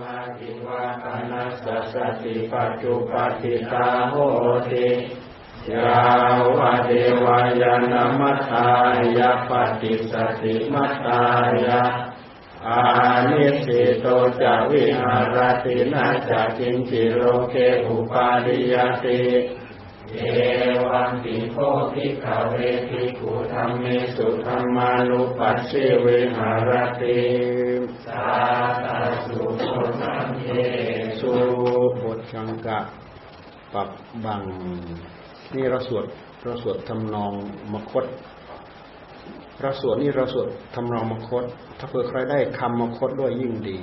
มาทิวาคานาสสติปัจจุปติตาโหติยาวะเดวายานมัตตายะปฏิสติมัตตายะอานิสิโตจะวิหารตินาจะกินจิโลเกอุปาริยติเอวังติโพธิขเวทิกุธรรมเมสุธรรมานุปัสสิวิหารติสาตาสุ เยสุบทชังกะปับบัง นี่เราสวดเราสวดทำนองมคตเราสวดนี่เราสวดทำนองมคต ถ้าเผื่อใครได้คำมคตด้วยยิ่งดี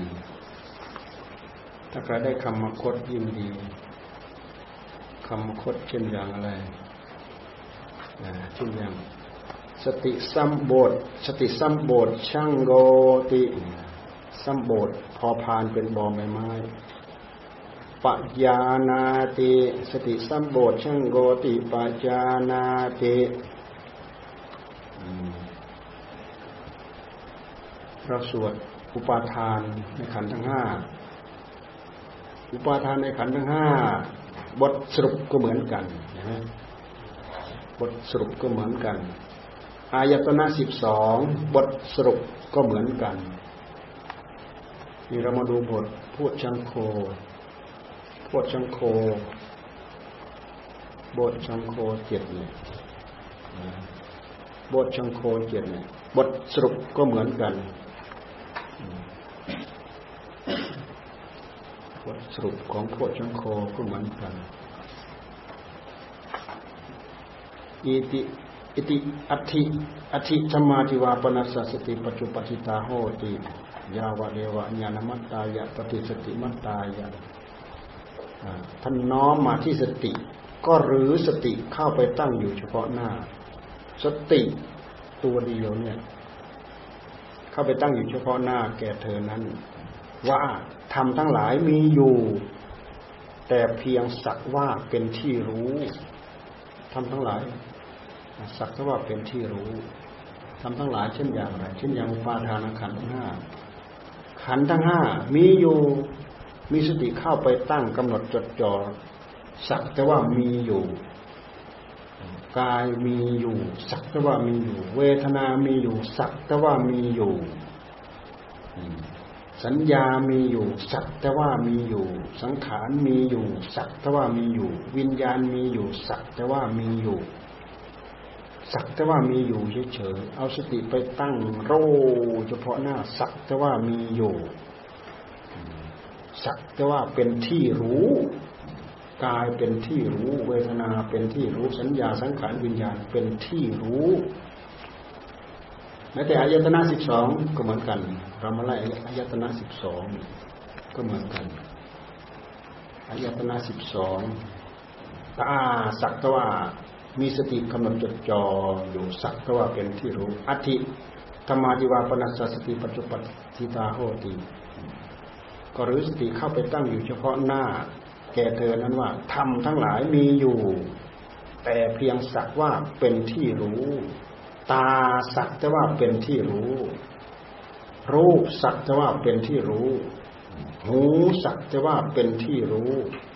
ถ้าใครได้คำมคตยิ่งดีคำมคดเช่นอย่างอะไรเช่นอย่าง สติสัมโบดสติสัมโบดช่างโกติ สัมโบดพอพานเป็นบอใบไม้ปัญญานาติสติสัมโบดช่างโกติปัญญานาติเราสวดอุปาทานในขันธ์ทั้งห้าอุปาทานในขันธ์ทั้งห้าบทสรุปก็เหมือนกันนะบทสรุปก็เหมือนกัน อายตนะสิบสองบทสรุปก็เหมือนกัน นี่เรามาดูบทพูดชังโคพูดชังโค บทชังโคเจ็ดเนี่ยบทชังโคเจ็ดเนี่ยบทสรุปก็เหมือนกันบทสรุปของพวกชังโคก็เหมือนกันอิติอิติอัติอัติธรรมาทิวาปนัสสติปัจจุปติตาโหติ ยาวะเดวะญาณมัตตายะปฏิสติมัตตายะท่านน้อมมาที่สติ ก็หรือสติเข้าไปตั้งอยู่เฉพาะหน้า สติตัวเดียวเนี่ย เข้าไปตั้งอยู่เฉพาะหน้า แก่เธอนั้น ว่าธรรมทั้งหลายมีอยู่ แต่เพียงสักว่าเป็นที่รู้ธรรมทั้งหลายสักว่าเป็นที่รู้ธรรมทั้งหลายเช่นอย่างไร เช่นอย่างอุปาทานขันธ์ห้า ขันทั้งห้ามีอยู่มีสติเข้าไปตั้งกำหนดจดจ่อสักแต่ว่ามีอยู่กายมีอยู่ สักแต่ว่ามีอยู่ เวทนามีอยู่ สักแต่ว่ามีอยู่ สัญญามีอยู่ สักแต่ว่ามีอยู่ สังขารมีอยู่ สักแต่ว่ามีอยู่ วิญญาณมีอยู่ สักแต่ว่ามีอยู่ สักแต่ว่ามีอยู่เฉยๆเอาสติไปตั้งโรเฉพาะหน้าสักแต่ว่ามีอยู่สักแต่ว่าเป็นที่รู้กายเป็นที่รู้เวทนาเป็นที่รู้สัญญาสังขารวิญญาณเป็นที่รู้แม้แต่อายตนะสิบสองก็เหมือนกันเรามาไล่อายตนะสิบสองก็เหมือนกันอายตนะสิบสองตาสักตว่า มีสติกำลังจดจ่ออยู่สักตว่าเป็นที่รู้อธิธรรมาทิวาปนัสสติปัจจุปัติตาโหติก็หรือสติเข้าไปตั้งอยู่เฉพาะหน้า แก่เธอนั้นว่าธรรมทั้งหลายมีอยู่ แต่เพียงสักว่าเป็นที่รู้ ตาสักแต่ว่าเป็นที่รู้ รูปสักแต่ว่าเป็นที่รู้ หูสักแต่ว่าเป็นที่รู้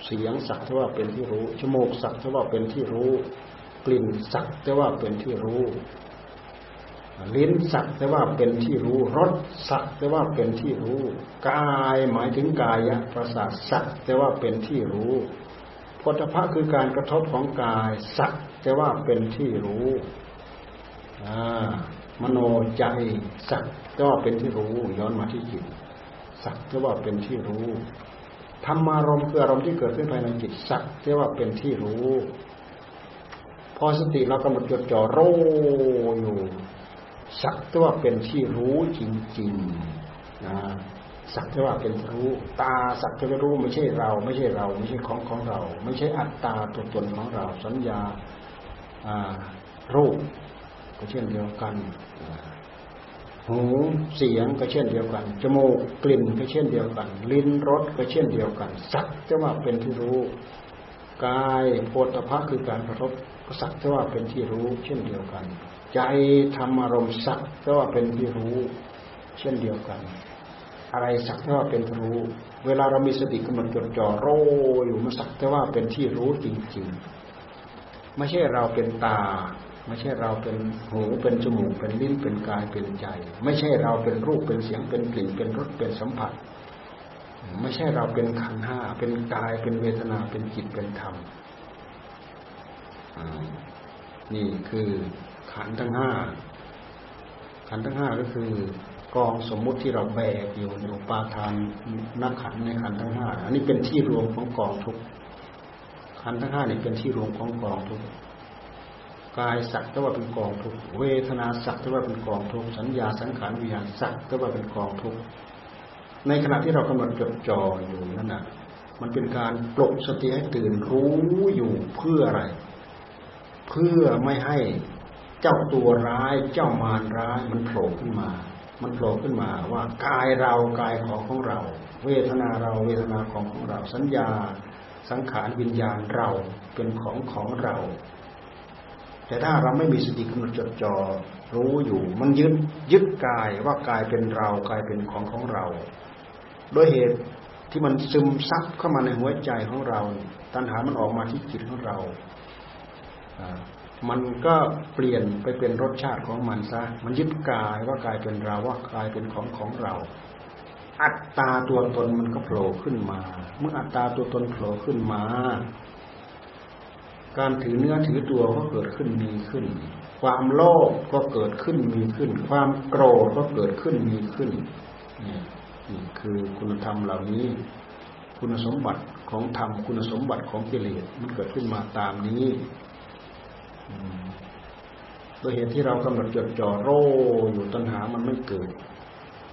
เสียงสักแต่ว่าเป็นที่รู้จมูกสักแต่ว่าเป็นที่รู้ ลิ่นสักแต่ว่าเป็นที่รู้ ลิ้นสักแต่ว่าเป็นที่รู้รสสักแต่ว่าเป็นที่รู้กายหมายถึงกายประสาทสักแต่ว่าเป็นที่รู้พุทธะคือการกระทบของกายสักแต่ว่าเป็นที่รู้มโนใจสักก็ว่าเป็นที่รู้ย้อนมาที่จิตสักก็ว่าเป็นที่รู้ธรรมารมคืออารมณ์ที่เกิดขึ้นภายในจิตสักก็ว่าเป็นที่รู้ พอสติเรากำหนดจดจ่อโรอยู่สักก็ว่าเป็นที่รู้จริงๆนะสักแต่ว่าเป็นรู้ตาสักแต่ว่ารู้ไม่ใช่เรา ไม่ใช่เรา ไม่ใช่ของของเรา ไม่ใช่อัตตาตัวตนของเรา สัญญารูปก็เช่นเดียวกันหูเสียงก็เช่นเดียวกัน จมูกกลิ่นก็เช่นเดียวกัน ลิ้นรสก็เช่นเดียวกัน สักจะว่าเป็นที่รู้ กายโพธพะคือการกระทบก็สักจะว่าเป็นที่รู้ เช่นเดียวกัน ใจธรรมารมณ์สักจะว่าเป็นที่รู้ เช่นเดียวกัน อะไรสักแต่ว่าเป็นรู้ เวลาเรามีสติกำหนดจดจ่อโรอยู่มันสักแต่ว่าเป็นที่รู้จริงๆ ไม่ใช่เราเป็นตา ไม่ใช่เราเป็นหูเป็นจมูกเป็นลิ้นเป็นกายเป็นใจ ไม่ใช่เราเป็นรูปเป็นเสียงเป็นกลิ่นเป็นรสเป็นสัมผัส ไม่ใช่เราเป็นขันห้าเป็นกายเป็นเวทนาเป็นจิตเป็นธรรมนี่คือขันทั้งห้าขันทั้งห้าก็คือกองสมมุติที่เราแบกอยู่ในอุปาทานนักขันในขันทั้งห้าอันนี้เป็นที่รวมของกองทุกขันทั้งห้านี่เป็นที่รวมของกองทุกกายสักก็ว่าเป็นกองทุกเวทนาสักก็ว่าเป็นกองทุกสัญญาสังขารวิญญาณสักก็ว่าเป็นกองทุก ในขณะที่เรากำลังจดจ่ออยู่นั่นน่ะมันเป็นการปลุกสติให้ตื่นรู้อยู่เพื่ออะไร เพื่อไม่ให้เจ้าตัวร้ายเจ้ามารร้ายมันโผล่ขึ้นมา มันโผล่ขึ้นมาว่ากายเรากายของของเรา เวทนาเราเวทนาของของเรา สัญญา สังขารวิญญาณเราเป็นของของเรา แต่ถ้าเราไม่มีสติกำหนดจดจ่อรู้อยู่ มันยึดยึดกายว่ากายเป็นเรากายเป็นของของเรา โดยเหตุที่มันซึมซับเข้ามาในหัวใจของเรา ตัณหามันออกมาที่จิตของเรา มันก็เปลี่ยนไปเป็นรสชาติของมันซะ มันยึดกายว่ากายเป็นเราว่ากายเป็นของของเรา อัตตาตัวตนมันก็โผล่ขึ้นมา เมื่ออัตตาตัวตนโผล่ขึ้นมา การถือเนื้อถือตัวก็เกิดขึ้นมีขึ้น ความโลภก็เกิดขึ้นมีขึ้น ความโกรธก็เกิดขึ้นมีขึ้นนี่ คือคุณธรรมเหล่านี้ คุณสมบัติของธรรมคุณสมบัติของกิเลสมันเกิดขึ้นมาตามนี้โดยเหตุที่เรากำหนดจดจ่อโรอยู่ตัณหามันไม่เกิด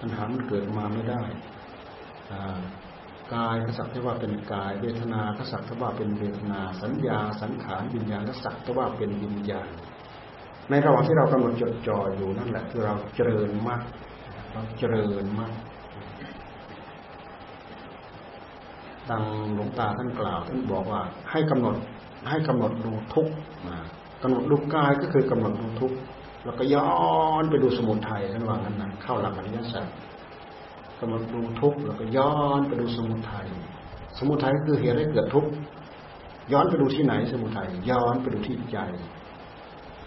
ตัณหามันเกิดมาไม่ได้กายกสักแต่ว่าเป็นกาย เวทนากสักแต่ว่าเป็นเวทนา สัญญา สังขารวิญญาณกสักแต่ว่าเป็นวิญญาณ ในระหว่างที่เรากำหนดจดจ่ออยู่นั่นแหละคือเราเจริญมากเราเจริญมาก ดังหลวงตาท่านกล่าวท่านบอกว่าให้กำหนดให้กำหนดดูทุกนะกำหนดดูกายก็คือกำหนดดูทุกแล้วก็ย้อนไปดูสมุทัยท่านว่างั้นนะเข้าหลักอริยสัจกำหนดดูทุกแล้วก็ย้อนไปดูสมุทัยสมุทัยก็คือเหตุให้เกิดทุกย้อนไปดูที่ไหนสมุทัยย้อนไปดูที่ใจ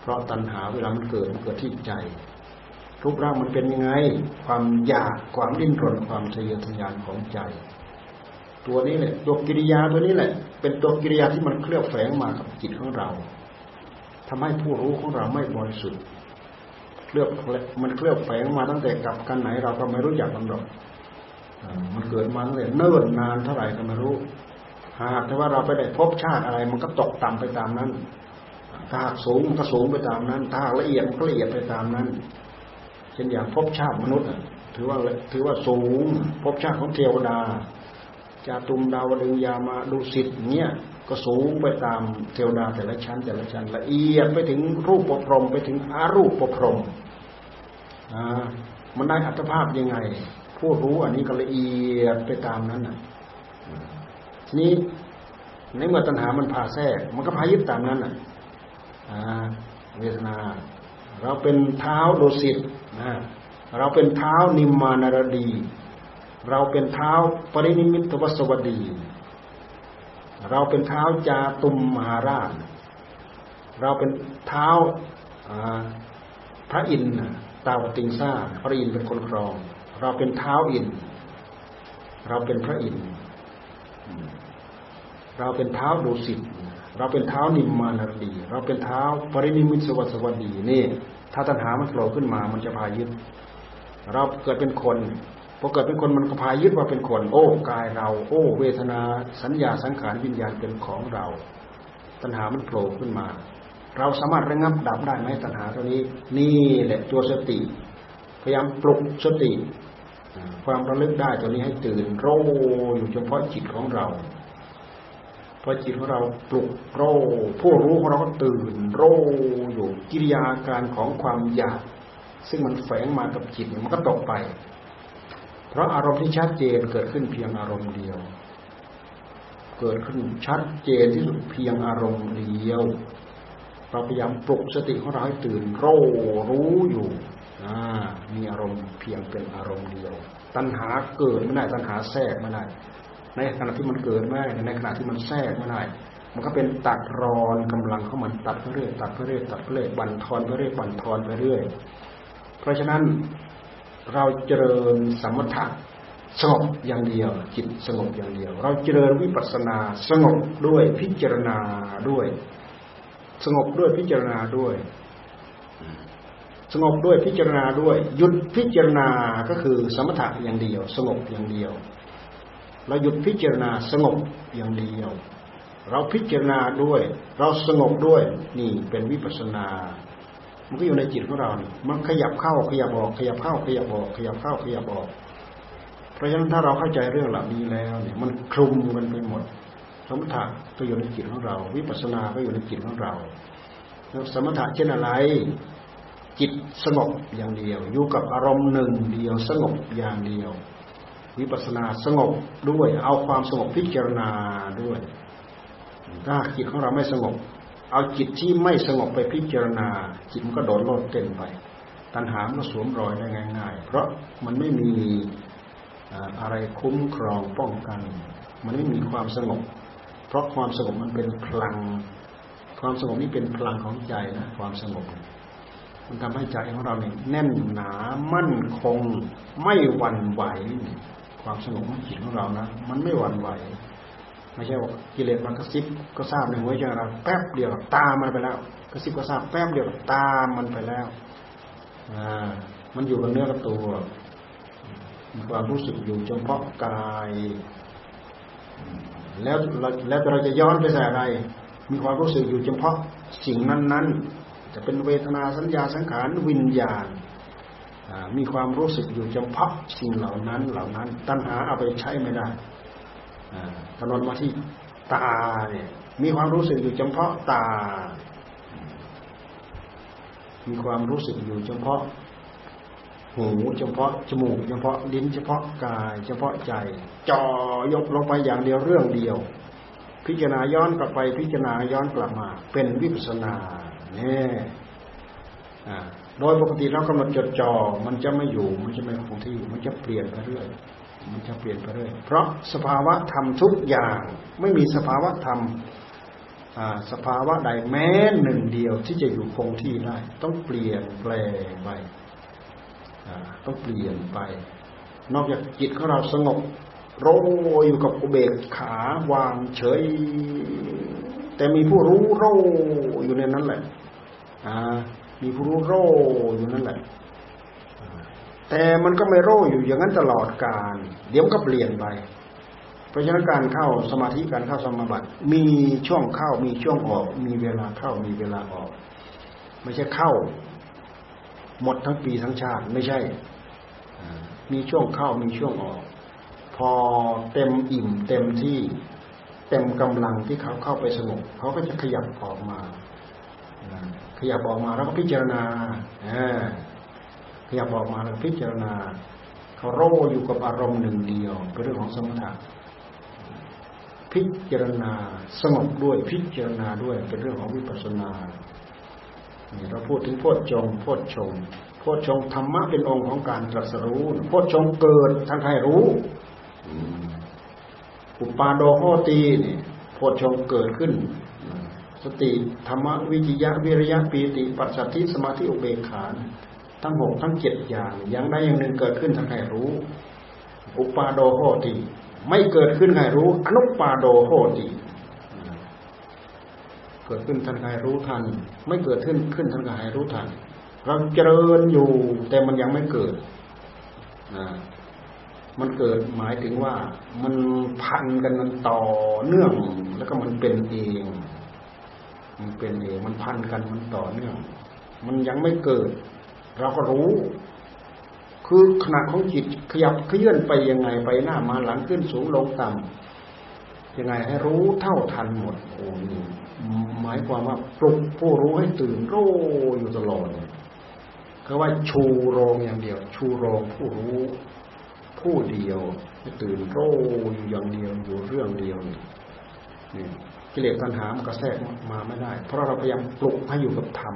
เพราะตัณหาเวลามันเกิดมันเกิดที่ใจทุกร่างมันเป็นยังไง ความอยากความดิ้นรนความทะเยอทะยานของใจ ตัวนี้แหละ ตัวกิริยาตัวนี้แหละ เป็นตัวกิริยาที่มันเคลือบแฝงมากับจิตของเราทำให้ผู้รู้ของเราไม่บริสุทธิ์เคลือบมันเคลือบแฝงมาตั้งแต่กับกันไหนเราก็ไม่รู้จักมันหรอกมันเกิดมาตั้งแต่เนิ่นนานเท่าไหร่ก็ไม่รู้ หากแต่ว่าเราไปได้พบชาติอะไร มันก็ตกต่ำไปตามนั้นถ้าหากสูงมันก็สูงไปตามนั้น ถ้าหากละเอียดมันก็ละเอียดไปตามนั้น เช่นอย่างพบชาติมนุษย์ถือว่าถือว่าสูงพบชาติของเทวดา จาตุมดาวดึงยามาดูสิทธิ์เนี่ยก็สูงไปตามเทวดาแต่ละชั้น แต่ละชั้นละเอียดไปถึงรูปประพรมไปถึงอารูปประพรมมันได้อัตภาพยังไง ผู้รู้อันนี้ก็ละเอียดไปตามนั้นน่ะทีนี้ในเมื่อตัณหามันพาแทรกมันก็พายึดตามนั้นน่ะเวทนา เราเป็นเท้าโดสิตนะเราเป็นเท้านิมมานารดี เราเป็นเท้าปรนิมมิตวสวัตดี เราเป็นท้าวจาตุมมหาราช เราเป็นท้าวพระอินทร์ตาวติงสาพระอินทร์เป็นคนครอง เราเป็นท้าวอินทร์เราเป็นพระอินทร์เราเป็นท้าวดุสิตเราเป็นท้าวนิมมานรดี เราเป็นท้าวปรนิมมิตวสวัตดีนี่ ถ้าตัณหามันโผล่ขึ้นมามันจะพายึด เราเกิดเป็นคน พอเกิดเป็นคนมันก็พายึดว่าเป็นคน โอ้กายเรา โอ้ เวทนาสัญญาสังขารวิญญาณเป็นของเรา ตัณหามันโผล่ขึ้นมา เราสามารถระงับดับได้ไหมตัณหาตัวนี้ นี่แหละตัวสติ พยายามปลุกสติ ความระลึกได้ตัวนี้ให้ตื่นโรอยู่เฉพาะจิตของเราพอจิตของเราปลุกโรผู้รู้ของเราก็ตื่นโรอยู่กิริยาการของความอยากซึ่งมันแฝงมากับจิตมันก็ตกไป เพราะอารมณ์ที่ชัดเจนเกิดขึ้นเพียงอารมณ์เดียว เกิดขึ้นชัดเจนที่สุดเพียงอารมณ์เดียว เราพยายามปลุกสติของเราให้ตื่นรู้รู้อยู่มีอารมณ์เพียงเป็นอารมณ์เดียว ตัณหาเกิดไม่ได้ตัณหาแทรกไม่ได้ในขณะที่มันเกิดไม่ได้ในขณะที่มันแทรกไม่ได้มันก็เป็นตัดรอนกำลังเข้ามันตัดไปเรื่อยตัดไปเรื่อยตัดไปเรื่อยบันทอนไปเรื่อยบันทอนไปเรื่อยเพราะฉะนั้น เราเจริญสมถะสงบอย่างเดียวจิตสงบอย่างเดียว เราเจริญวิปัสสนาสงบด้วยพิจารณาด้วย สงบด้วยพิจารณาด้วย สงบด้วยพิจารณาด้วย หยุดพิจารณาก็คือสมถะอย่างเดียว สงบอย่างเดียว เราหยุดพิจารณาสงบอย่างเดียว เราพิจารณาด้วย เราสงบด้วยนี่เป็นวิปัสสนา มันก็อยู่ในจิตของเรานี่มันขยับเข้าขยับออกขยับเข้าขยับออกขยับเข้าขยับออกเพราะฉะนั้นถ้าเราเข้าใจเรื่องเหล่านี้แล้วเนี่ยมันคลุมกันไปหมด สมถะก็อยู่ในจิตของเรา วิปัสสนาก็อยู่ในจิตของเราสมถะเช่นอะไร จิตสงบอย่างเดียว อยู่กับอารมณ์หนึ่งเดียวสงบอย่างเดียว วิปัสสนาสงบด้วย เอาความสงบพิจารณาด้วยถ้าจิตของเราไม่สงบ เอาจิตที่ไม่สงบไปพิจารณา จิตมันก็โดนโลดเต้นไป ตัณหามันสวมรอยได้ง่าย ๆ เพราะมันไม่มีอะไรคุ้มครองป้องกัน มันไม่มีความสงบ เพราะความสงบมันเป็นพลัง ความสงบนี้เป็นพลังของใจนะ ความสงบ มันทำให้ใจของเราเนี่ยแน่นหนามั่นคง ไม่หวั่นไหว ความสงบของจิตของเรานะ มันไม่หวั่นไหว ไม่ใช่ว่ากิเลสมันกระซิบก็ทราบในหัวใจเราแป๊บเดียวตามมันไปแล้วกระซิบก็ทราบแป๊บเดียวตามมันไปแล้วอ่ามันอยู่กับเนื้อกับตัวมีความรู้สึกอยู่เฉพาะกายแล้วแล้วเราจะย้อนไปใส่อะไร มีความรู้สึกอยู่เฉพาะสิ่งนั้นๆ จะเป็นเวทนาสัญญาสังขารวิญญาณมีความรู้สึกอยู่เฉพาะสิ่งเหล่านั้นเหล่านั้น ตัณหาเอาไปใช้ไม่ได้ ตลอดมาที่ตาเนี่ย มีความรู้สึกอยู่เฉพาะตา มีความรู้สึกอยู่เฉพาะหูเฉพาะจมูกเฉพาะลิ้นเฉพาะกาย เฉพาะใจจ่อยกลงไปอย่างเดียวเรื่องเดียว พิจารณาย้อนกลับไปพิจารณาย้อนกลับมา เป็นวิปัสนาเนี่ยโดยปกติเรากำหนดจดจ่อมันจะไม่อยู่มันจะไม่คงที่มันจะเปลี่ยนไปเรื่อย มันจะเปลี่ยนไปเรื่อยเพราะสภาวะธรรมทุกอย่างไม่มีสภาวะธรรมสภาวะใดแม้หนึ่งเดียวที่จะอยู่คงที่ได้ ต้องเปลี่ยนแปลงไปต้องเปลี่ยนไป นอกจากจิตของเราสงบโรอยู่กับอุเบกขาวางเฉย แต่มีผู้รู้โรอยู่ในนั้นแหละมีผู้รู้โรอยู่นั่นแหละ แต่มันก็ไม่โรอยู่อย่างนั้นตลอดการ เดี๋ยวก็เปลี่ยนไป เพราะฉะนั้นการเข้าสมาธิการเข้าสมาบัติมีช่วงเข้ามีช่วงออก มีเวลาเข้ามีเวลาออก ไม่ใช่เข้า หมดทั้งปีทั้งชาติไม่ใช่ มีช่วงเข้ามีช่วงออก พอเต็มอิ่มเต็มที่เต็มกำลังที่เขาเข้าไปสงบเขาก็จะขยับออกมาขยับออกมาแล้วก็พิจารณา ขยับออกมาแล้วพิจารณาเขาโรอยู่กับอารมณ์หนึ่งเดียวเป็นเรื่องของสมถะพิจารณาสงบด้วยพิจารณาด้วยเป็นเรื่องของวิปัสสนาเราพูดถึงโพชฌงโพชฌงโพชฌงธรรมะเป็นองค์ของการตรัสรู้โพชฌงเกิดท่านใครรู้อุปาโดโหตีนี่โพชฌงเกิดขึ้น สติธรรมวิจิยะวิริยะปีติ ปัสสัทธิสมาธิอุเบกขา ทั้งหกทั้งเจ็ดอย่างอย่างใดอย่างหนึ่งเกิดขึ้นทานใครรู้ อุปาโดโหตีไม่เกิดขึ้นใครรู้ อนุปาโดโหตีเกิดขึ้นทันกายรู้ทัน ไม่เกิดขึ้นขึ้นทันกายรู้ทัน เราเจริญอยู่แต่มันยังไม่เกิดนะมันเกิดหมายถึงว่ามันพันกันมันต่อเนื่อง แล้วก็มันเป็นเอง มันเป็นเองมันพันกันมันต่อเนื่อง มันยังไม่เกิด เราก็รู้ คือขณะของจิตขยับเคลื่อนไปยังไงไปหน้ามาหลังขึ้นสูงลงต่ำยังไงให้รู้เท่าทันหมดโอ้นี่หมายความว่าปลุกผู้รู้ให้ตื่นรู้อยู่ตลอดคือว่าชูโรงอย่างเดียว ชูโรงผู้รู้ผู้เดียวให้ตื่นรู้อยู่อย่างเดียวอยู่เรื่องเดียวนี่กิเลสตัณหามันกระแทกมาไม่ได้ เพราะเราพยายามปลุกให้อยู่กับธรรม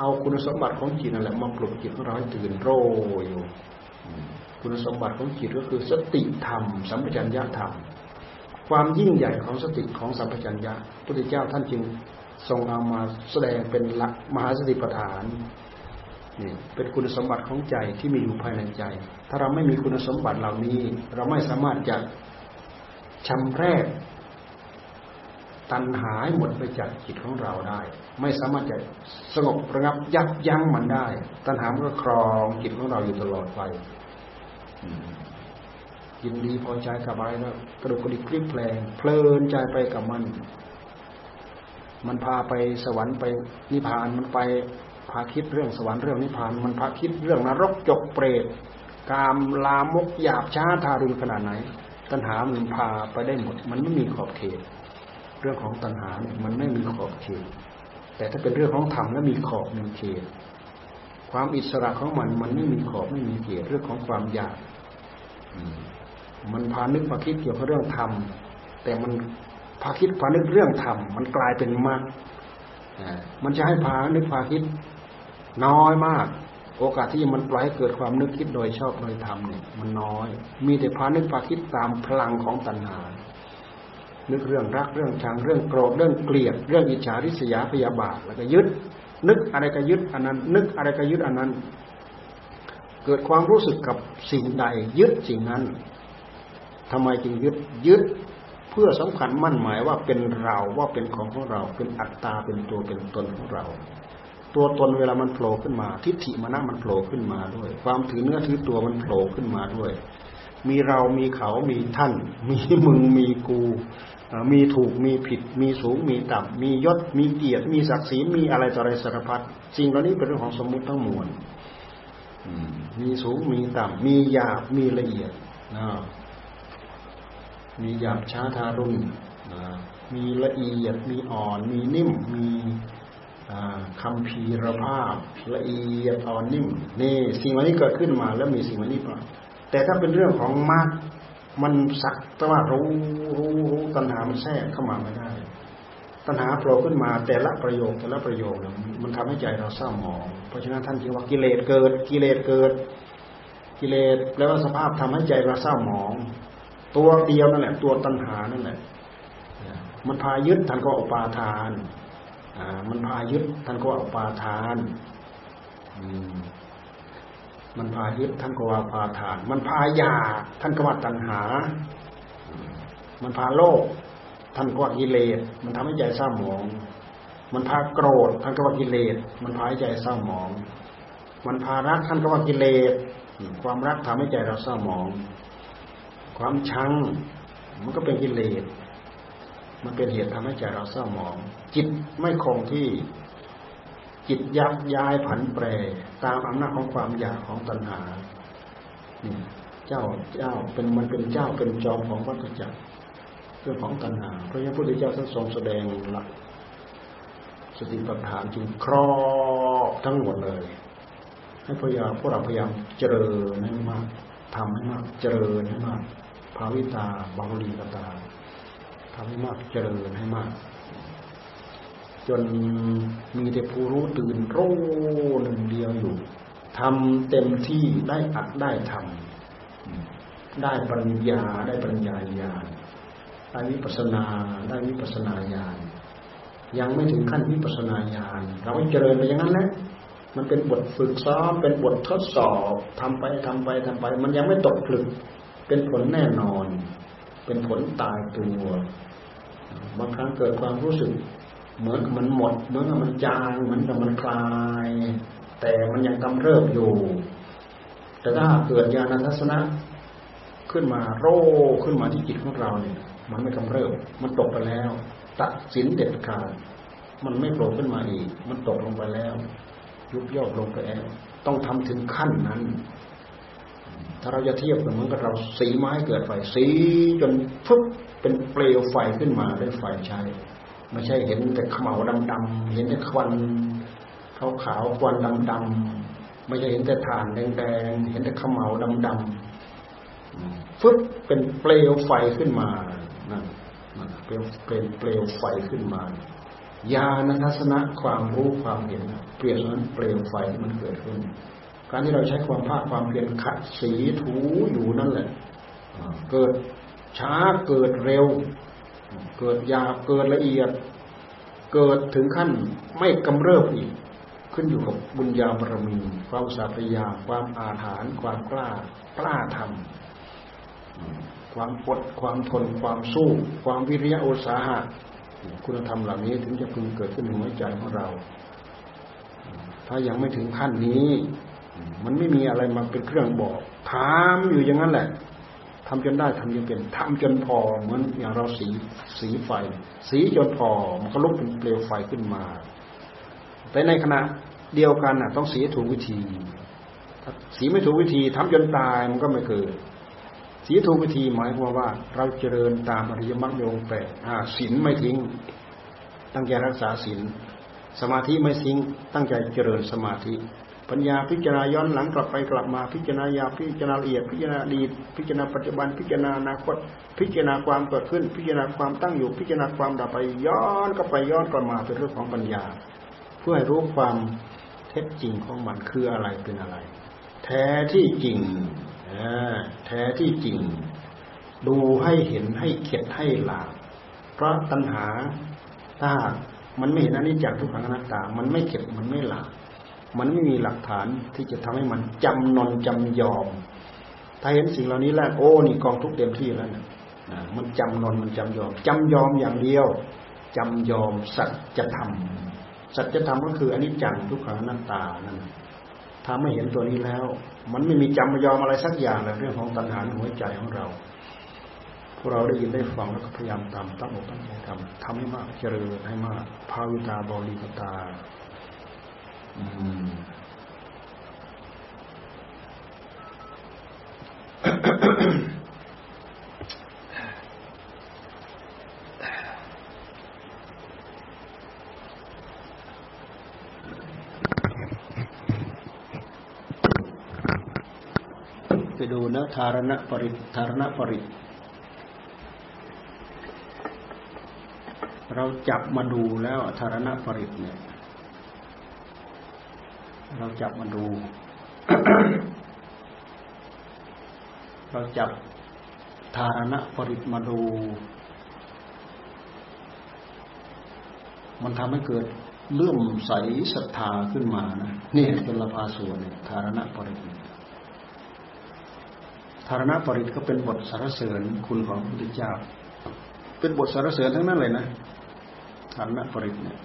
เอาคุณสมบัติของจิตนั่นแหละมาปลุกจิตของเราให้ตื่นรู้อยู่คุณสมบัติของจิตก็คือสติธรรม สัมปชัญญะธรรม ความยิ่งใหญ่ของสติของสัมปชัญญะพระพุทธเจ้าท่านจึงทรงเอามาแสดงเป็นหลักมหาสติปัฏฐานนี่เป็นคุณสมบัติของใจที่มีอยู่ภายในใจ ถ้าเราไม่มีคุณสมบัติเหล่านี้ เราไม่สามารถจะชำแรก ตัณหาหมดไปจากจิตของเราได้ ไม่สามารถจะสงบระงับยับยั้งมันได้ ตัณหามันก็ครองจิตของเราอยู่ตลอดไปยินดีพอใจกับอะไรแล้วกระดุกกระดิกคลิปแปลงเพลินใจไปกับมัน มันพาไปสวรรค์ไปนิพพานมันไปพาคิดเรื่องสวรรค์เรื่องนิพพาน มันพาคิดเรื่องนรกจกเปรตกามลามกหยาบช้าทารุณขนาดไหน ตัณหามันพาไปได้หมด มันไม่มีขอบเขต เรื่องของตัณหาเนี่ยมันไม่มีขอบเขตแต่ถ้าเป็นเรื่องของธรรมแล้วมีขอบหนึ่งเขตความอิสระของมันมันไม่มีขอบไม่มีเขตเรื่องของความอยากมันพานึกพาคิดเกี่ยวกับเรื่องธรรมแต่มันพาคิดพานึกเรื่องธรรมมันกลายเป็นมรรคมันจะให้พานึกพาคิดน้อยมาก โอกาสที่มันปล่อยให้เกิดความนึกคิดโดยชอบโดยธรรมเนี่ยมันน้อย มีแต่พานึกพาคิดตามพลังของตัณหา นึกเรื่องรักเรื่องชังเรื่องโกรธเรื่องเกลียด เรื่องอิจฉาริษยาพยาบาทแล้วก็ยึด นึกอะไรก็ยึดอันนั้น นึกอะไรก็ยึดอันนั้น เกิดความรู้สึกกับสิ่งใด ยึดสิ่งนั้นทำไมจึงยึดยึด เพื่อสำคัญมั่นหมายว่าเป็นเราว่าเป็นของของเรา เป็นอัตตาเป็นตัวเป็นตนของเรา ตัวตนเวลามันโผล่ขึ้นมา ทิฏฐิมานะมันโผล่ขึ้นมาด้วย ความถือเนื้อถือตัวมันโผล่ขึ้นมาด้วยมีเรามีเขา มีท่าน มีมึง มีกู มีถูกมีผิด มีสูงมีต่ำมียศมีเกียรติมีศักดิ์ศรีมีอะไรต่ออะไรสารพัดสิ่งเหล่านี้เป็นเรื่องของสมมุติทั้งมวลมีสูงมีต่ำมีหยาบมีละเอียดมีหยาบช้าทารุณมีละเอียดมีอ่อน มีนิ่ม มีคำพีรภาพ ละเอียดอ่อนนิ่มนี่สิ่งเหล่านี้เกิดขึ้นมาแล้วมีสิ่งเหล่านี้มาแต่ถ้าเป็นเรื่องของมรรค มันสักแต่ว่ารู้รู้รู้ตัณหามันแทรกเข้ามาไม่ได้ ตัณหาโผล่ขึ้นมาแต่ละประโยคแต่ละประโยคเนี่ยมันทำให้ใจเราเศร้าหมอง เพราะฉะนั้นท่านจึงว่ากิเลสเกิด กิเลสเกิด กิเลสแปลว่าสภาพทำให้ใจเราเศร้าหมอง ตัวเดียวนั่นแหละ ตัวตัณหานั่นแหละมันพายึดท่านก็อุปาทาน อ่า มันพายึดท่านก็อุปาทาน อืม มันพายึดท่านก็ว่าพาทาน มันพาอยากท่านก็ว่าตัณหา มันพาโลภท่านก็ว่ากิเลส มันทำให้ใจเศร้าหมอง มันพาโกรธท่านก็ว่ากิเลส มันพาให้ใจเศร้าหมอง มันพารักท่านก็ว่ากิเลส ความรักทำให้ใจเราเศร้าหมอง ความชัง มันก็เป็นกิเลส มันเป็นเหตุทำให้ใจเราเศร้าหมอง จิตไม่คงที่ จิตยักย้ายผันแปร ตามอำนาจของความอยากของตัณหาเจ้าเจ้าเป็นมันเป็นเจ้าเป็นจอมของวัฏจักรเรื่องของตัณหาเพราะฉะนั้นพระพุทธเจ้าท่านทรงแสดงหลักสติปัฏฐานจึงครอบทั้งหมดเลย ให้พยายามพวกเราพยายามเจริญให้มากทำให้มากเจริญให้มากภาวิตาบาลีกตาทำให้มากเจริญให้มาก จนมีแต่ผู้รู้ตื่นรู้หนึ่งเดียวอยู่ทำเต็มที่ได้อัดได้ทำได้ปัญญาได้ปัญญาญาณได้วิปัสนาได้วิปัสนาญาณยังไม่ถึงขั้นวิปัสนาญาณเราเจริญไปอย่างนั้นแหละมันเป็นบทฝึกซ้อมเป็นบททดสอบทำไปทำไปทำไป มันยังไม่ตกผลึก เป็นผลแน่นอน เป็นผลตายตัวบางครั้งเกิดความรู้สึก เหมือนมันหมดเหมือนกับมันจางเหมือนกับมันคลาย แต่มันยังกำเริบอยู่ แต่ถ้าเกิดญาณทัศนะขึ้นมาโรขึ้นมาที่จิตของเราเนี่ย มันไม่กำเริบ มันตกไปแล้ว ตัดสินเด็ดขาดมันไม่โผล่ขึ้นมาอีก มันตกลงไปแล้ว ยุบย่อลงไปแล้ว ต้องทำถึงขั้นนั้น ถ้าเราจะเทียบกับเหมือนกับเราสีไม้เกิดไฟสีจนฟุบเป็นเปลวไฟขึ้นมาด้วยไฟใช้ ไม่ใช่เห็นแต่ขมเหลาดำๆเห็นแต่ควันขาวขาวควันดำๆไม่ใช่เห็นแต่ถ่านแดงๆเห็นแต่ขมเหลาดำๆฟึบเป็นเปลวไฟขึ้นมานั่นเปลวเป็นเปลวไฟขึ้นมาญาณทัศนะความรู้ความเห็นเปลี่ยนนั้นเปลวไฟมันเกิดขึ้น การที่เราใช้ความภาคความเพียรขัดสีถูอยู่นั่นแหละเกิดช้าเกิดเร็ว เกิดยาเกิดละเอียด เกิดถึงขั้นไม่กำเริบอีก ขึ้นอยู่กับบุญญาบารมี ความสาธยา ความอาถรรพ์ความกล้ากล้าทำความอดความทน ความสู้ ความวิริยะอุตสาหะคุณธรรมเหล่านี้ถึงจะพึงเกิดขึ้นในหัวใจของเรา ถ้ายังไม่ถึงขั้นนี้ มันไม่มีอะไรมาเป็นเครื่องบอก ถามอยู่อย่างนั้นแหละ ทำจนได้ทำจนเป็นทำจนพอเหมือนอย่างเราสีสีไฟ สีจนพอมันก็ลุกเป็นเปลวไฟขึ้นมา แต่ในขณะเดียวกันน่ะ ต้องสีถูกวิธี สีไม่ถูกวิธีทำจนตายมันก็ไม่เกิด สีถูกวิธีหมายความว่า เราเจริญตามอริยมรรคโยงแปดศีลไม่ทิ้ง ตั้งใจรักษาศีลสมาธิไม่ทิ้ง ตั้งใจเจริญสมาธิ ปัญญาพิจารณาย้อนหลังกลับไปกลับมาพิจารณายาพิจารณาละเอียดพิจารณาอดีตพิจารณาปัจจุบันพิจารณาอนาคต พิจารณาความเกิดขึ้น พิจารณาความตั้งอยู่ พิจารณาความดับไปย้อนก็ไปย้อนกลับมาเป็นเรื่องของปัญญา เพื่อให้รู้ความเท็จจริงของมันคืออะไรเป็นอะไร แท้ที่จริงแท้ที่จริง ดูให้เห็นให้เข็ดให้หลาบเพราะตัณหาถ้ามันไม่เห็นอนิจจังทุกขังอนัตตา มันไม่เข็ดมันไม่หลาบ มันไม่มีหลักฐานที่จะทำให้มันจำนนจำยอม ถ้าเห็นสิ่งเหล่านี้แล้วโอ้นี่กองทุกเต็มที่แล้วนะมันจำนนมันจำยอมจำยอมอย่างเดียวจำยอมสัจธรรมสัจธรรมก็คืออนิจจังทุกขังนัตตานั่นถ้าไม่เห็นตัวนี้แล้ว มันไม่มีจำยอมอะไรสักอย่างเลยเรื่องของตัณหาในหัวใจของเราพวกเราได้ยินได้ฟังแล้วก็พยายามทำตั้งอกตั้งใจทำทำให้มากเจริญให้มากภาวิตาบริกตา ไปดูนะธารณปริธารณปริเราจับมาดูแล้วธารณปริเนี่ย จับมาดู เราจับธารณะปริตมาดู มันทำให้เกิดเลื่อมใสศรัทธาขึ้นมานะนี่เป็นละพาส่วนเนี่ยธารณะปริตธารณะปริตก็เป็นบทสรรเสริญคุณของพระพุทธเจ้า เป็นบทสรรเสริญทั้งนั้นเลยนะธารณะปริตเนี่ย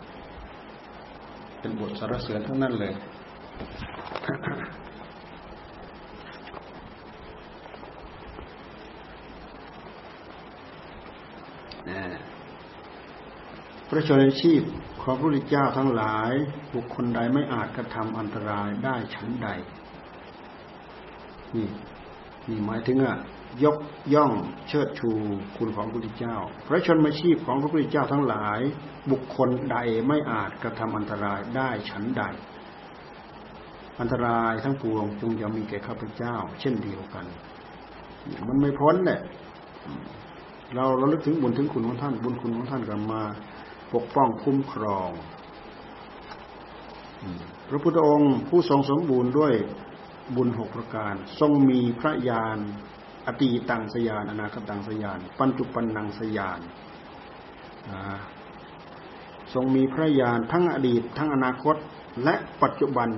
เป็นบทสรรเสริญทั้งนั้นเลยพ ระชนชีพของพระพุทธเจ้าทั้งหลาย บุคคลใดไม่อาจกระทำอันตรายได้ชั้นใด นี่นี่หมายถึงอะยกย่องเชิดชูคุณของพระพุทธเจ้า พระชนมาชีพของพระพุทธเจ้าทั้งหลาย บุคคลใดไม่อาจกระทำอันตรายได้ชั้นใด อันตรายทั้งปวงจงอย่ามีแก่ข้าพเจ้า เช่นเดียวกัน มันไม่พ้นเนี่ยเราเราลึกถึงบุญถึงคุณของท่าน บุญคุณของท่านกันมา ปกป้องคุ้มครองพระพุทธองค์ผู้ทรงสมบูรณ์ด้วยบุญหกประการ ทรงมีพระญาณอตีตังสยานอนาคตังสยาน ปัญจุปันนังสยานทรงมีพระญาณทั้งอดีต ทั้งอนาคตและปัจจุบัน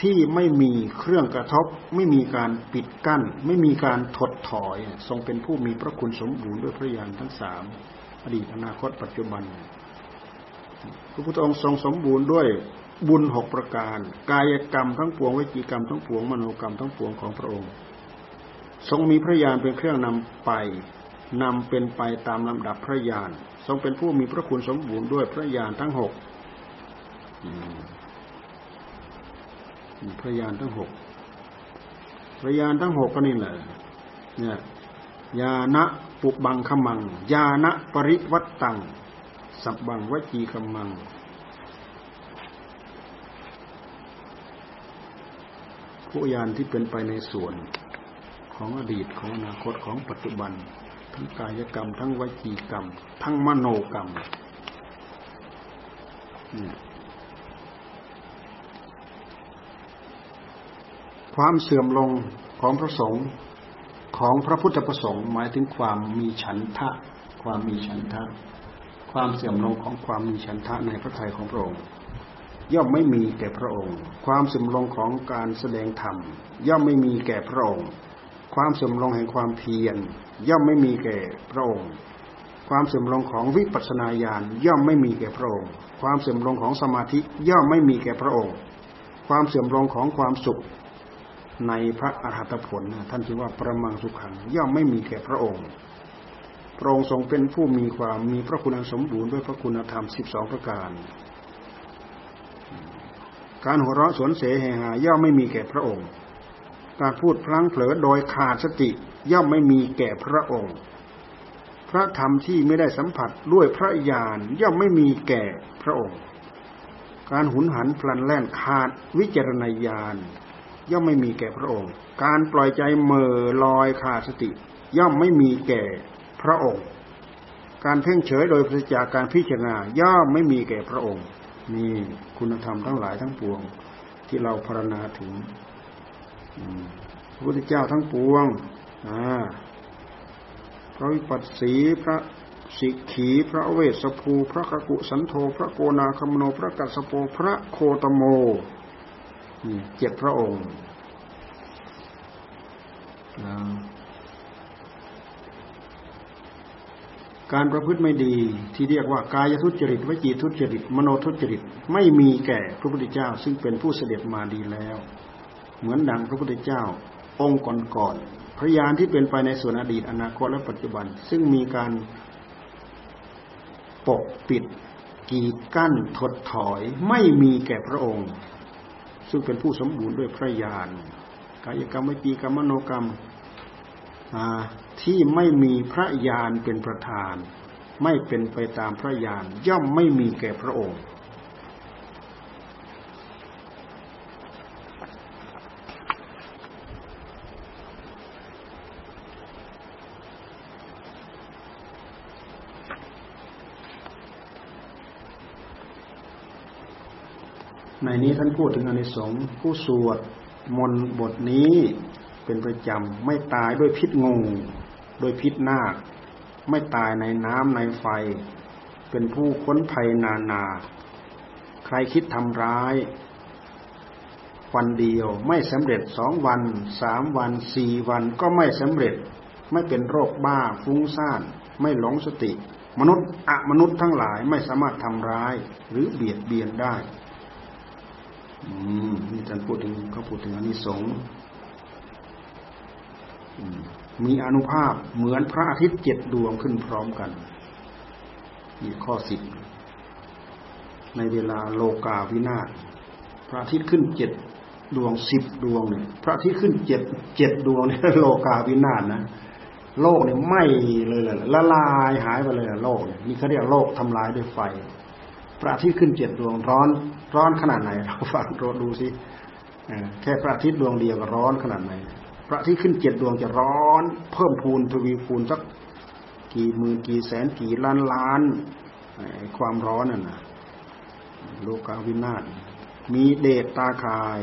ที่ไม่มีเครื่องกระทบ ไม่มีการปิดกั้น ไม่มีการถดถอย ทรงเป็นผู้มีพระคุณสมบูรณ์ด้วยพระญาณทั้งสาม อดีตอนาคตปัจจุบัน พระพุทธองค์ทรงสมบูรณ์ด้วยบุญหกประการ กายกรรมทั้งปวงวิจีกรรมทั้งปวงมโนกรรมทั้งปวงของพระองค์ ทรงมีพระญาณเป็นเครื่องนำไปนำเป็นไปตามลำดับพระญาณทรงเป็นผู้มีพระคุณสมบูรณ์ด้วยพระญาณทั้งหกพระยานทั้งหกพระยานทั้งหกก็นี่แหละเนี่ยยานะ ปุบังขมังยานะปริวัตตัง สับบังวจีขมัง ผู้ยานที่เป็นไปในส่วนของอดีตของอนาคตของปัจจุบัน ทั้งกายกรรม ทั้งวจีกรรม ทั้งมโนกรรมความเสื่อมลงของพระสงฆ์ ของพระพุทธประสงค์หมายถึงความมีฉันทะ ความมีฉันทะ ความเสื่อมลงของความมีฉันทะในพระทัยของพระองค์ ย่อมไม่มีแก่พระองค์ ความเสื่อมลงของการแสดงธรรม ย่อมไม่มีแก่พระองค์ ความเสื่อมลงแห่งความเพียร ย่อมไม่มีแก่พระองค์ ความเสื่อมลงของวิปัสสนาญาณย่อมไม่มีแก่พระองค์ ความเสื่อมลงของสมาธิย่อมไม่มีแก่พระองค์ ความเสื่อมลงของความสุข ในพระอรหัตผลท่านจึงว่าประมังสุขังย่อมไม่มีแก่พระองค์ พระองค์ทรงเป็นผู้มีความมีพระคุณสมบูรณ์ด้วยพระคุณธรรมสิบสองประการ การหัวเราะสวนเสหหาย่อมไม่มีแก่พระองค์ การพูดพลั้งเผลอโดยขาดสติย่อมไม่มีแก่พระองค์ พระธรรมที่ไม่ได้สัมผัสด้วยพระญาณย่อมไม่มีแก่พระองค์ การหุนหันพลันแล่นขาดวิจารณญาณ ย่อมไม่มีแก่พระองค์ การปล่อยใจเมื่อลอยขาดสติ ย่อมไม่มีแก่พระองค์ การเพ่งเฉยโดยปราจากการพิจารณาย่อมไม่มีแก่พระองค์นี่คุณธรรมทั้งหลายทั้งปวง ที่เราพรณนาถึงพระพุทธเจ้าทั้งปวงพระวิปัสสีพระสิกขีพระเวสสภู พระกกุสันโธพระโกนาคมโนพระกัสโปพระโคตโม เจ็ดพระองค์การประพฤติไม่ดีที่เรียกว่ากายทุจริตวิจีทุจริต มโนทุจริต ไม่มีแก่พระพุทธเจ้า ซึ่งเป็นผู้เสด็จมาดีแล้ว เหมือนดังพระพุทธเจ้า องค์ก่อนๆพระยานที่เป็นไปในส่วนอดีตอนาคตและปัจจุบัน ซึ่งมีการปกปิดกีดกั้นถดถอย ไม่มีแก่พระองค์ ซึ่งเป็นผู้สมบูรณ์ด้วยพระญาณกายกรรมวิจีกรรมมโนกรรมที่ไม่มีพระญาณเป็นประธาน ไม่เป็นไปตามพระญาณย่อมไม่มีแก่พระองค์ ในนี้ท่านพูดถึงอนิสงส์ผู้สวดมนต์บทนี้เป็นประจำไม่ตายด้วยพิษงูโดยพิษนาคไม่ตายในน้ำในไฟ เป็นผู้ค้นภัยนานา ใครคิดทำร้าย วันเดียวไม่สำเร็จสองวันสามวันสี่วันก็ไม่สำเร็จ ไม่เป็นโรคบ้าฟุ้งซ่าน ไม่หลงสติ มนุษย์อะมนุษย์ทั้งหลายไม่สามารถทำร้ายหรือเบียดเบียนได้ อืมนี่ท่านพูดถึงเขาพูดถึงอนิสงส์มีอนุภาพเหมือนพระอาทิตย์เจ็ดดวงขึ้นพร้อมกันนี่ข้อสิบในเวลาโลกาวินาศพระอาทิตย์ขึ้นเจ็ดดวงสิบดวงเนี่ยพระอาทิตย์ขึ้นเจ็ดเจ็ดดวงเนี่ยโลกาวินาศนะโลกเนี่ยไหม้เลยละละลายหายไปเลยโลกเนี่ยนี่เขาเรียกโลกทำลายด้วยไฟ พระอาทิตย์ขึ้นเจ็ดดวงร้อน ร้อนขนาดไหน เราฟังรดูสิแค่พระอาทิตย์ดวงเดียวก็ร้อนขนาดไหน พระอาทิตย์ขึ้นเจ็ดดวงจะร้อน เพิ่มพูนทวีคูณสักกี่หมื่นกี่แสนกี่ล้านล้านความร้อนน่ะนะโลกาวินาศมีเดชตาคาย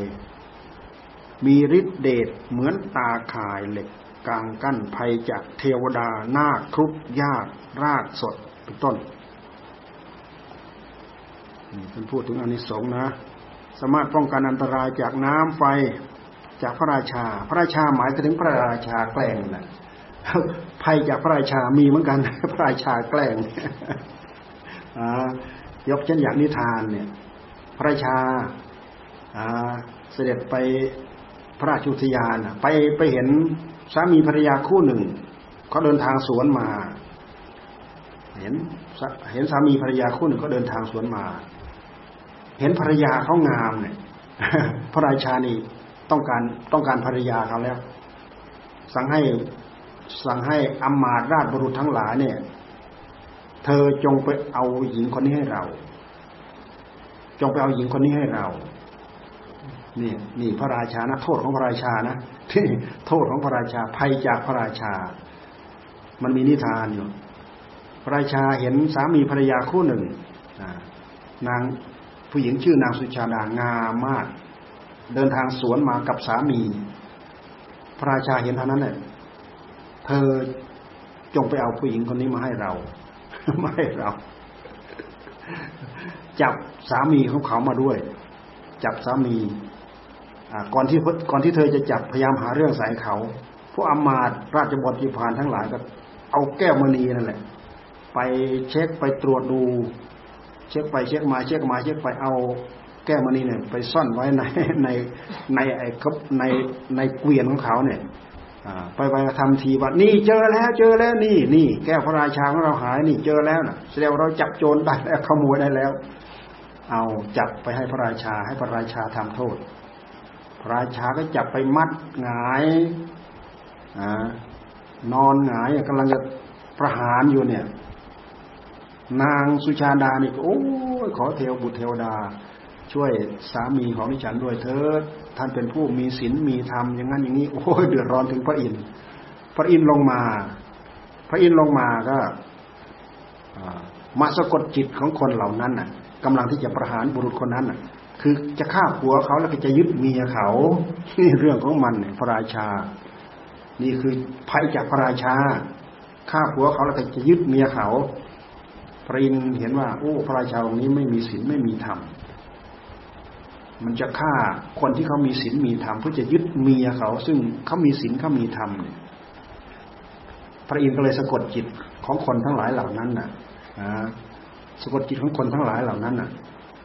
มีฤทธิเดชเหมือนตาคายเหล็กกลางกั้นภัยจากเทวดานาคทุกยากรากสดเป็นต้น ท่านพูดถึงอนิสงส์นะ สามารถป้องกันอันตรายจากน้ำไฟจากพระราชา พระราชาหมายถึงพระราชาแกล้งนะภัยจากพระราชามีเหมือนกัน พระราชาแกล้งยกเช่นอย่างนิทานเนี่ย พระราชาเสด็จไปพระราชุทยานไปไปเห็นสามีภรรยาคู่หนึ่งเขาเดินทางสวนมา เห็นเห็นสามีภรรยาคู่หนึ่งก็เดินทางสวนมา เห็นภรรยาเขางามเนี่ยพระราชานี่ต้องการต้องการภรรยาเขาแล้ว สั่งให้สั่งให้อมมาตราชบุรุษทั้งหลายเนี่ย เธอจงไปเอาหญิงคนนี้ให้เรา จงไปเอาหญิงคนนี้ให้เรานี่นี่พระราชานะโทษของพระราชานะที่โทษของพระราชาภัยจากพระราชา มันมีนิทานอยู่พระราชาเห็นสามีภรรยาคู่หนึ่งนาง ผู้หญิงชื่อนางสุชาดางามมาก เดินทางสวนมากับสามี พระราชาเห็นเท่านั้นเนี่ยเธอจงไปเอาผู้หญิงคนนี้มาให้เราไม่ให้เรา จับสามีของเขามาด้วย จับสามีก่อนที่ก่อนที่เธอจะจับพยายามหาเรื่องใส่เขาพวกอมาตราชบริพารทั้งหลายก็เอาแก้วมณีนั่นแหละ ไปเช็คไปตรวจดู เช็คไปเช็คมาเช็คมาเช็คไปเอาแก้วมณีเนี่ยไปซ่อนไว้ในในในไอ้ครับในในเกวียนของเขาเนี่ยไปไปทำทีว่านี่เจอแล้วเจอแล้วนี่นี่แก้วพระราชาของเราหายนี่เจอแล้วนะแสดงเราจับโจรได้แล้วขโมยได้แล้ว เอาจับไปให้พระราชาให้พระราชาทำโทษ พระราชาก็จับไปมัดหงายอนอนหงายกำลังจะประหารอยู่เนี่ย นางสุชาดานี่โอ้ยขอเทวบุตรเทวดา ช่วยสามีของดิฉันด้วยเถิดท่านเป็นผู้มีศีลมีธรรมอย่างนั้นอย่างนี้โอ้ยเดือดร้อนถึงพระอินทร์พระอินทร์ลงมา พระอินทร์ลงมาก็มาสะกดจิตของคนเหล่านั้นน่ะกำลังที่จะประหารบุรุษคนนั้นน่ะ คือจะฆ่าผัวเขาแล้วก็จะยึดเมียเขานี่เรื่องของมันเนี่ยพระราชา นี่คือภัยจากพระราชาฆ่าผัวเขาแล้วก็จะยึดเมียเขา ระอินทร์เห็นว่า โอ้พระราชาองค์นี้ไม่มีศีลไม่มีธรรมมันจะฆ่าคนที่เขามีศีลมีธรรมเพื่อจะยึดเมียเขา ซึ่งเขามีศีลเขามีธรรมพระอินทร์ก็เลยสะกดจิตของคนทั้งหลายเหล่านั้นน่ะสะกดจิตของคนทั้งหลายเหล่านั้นน่ะ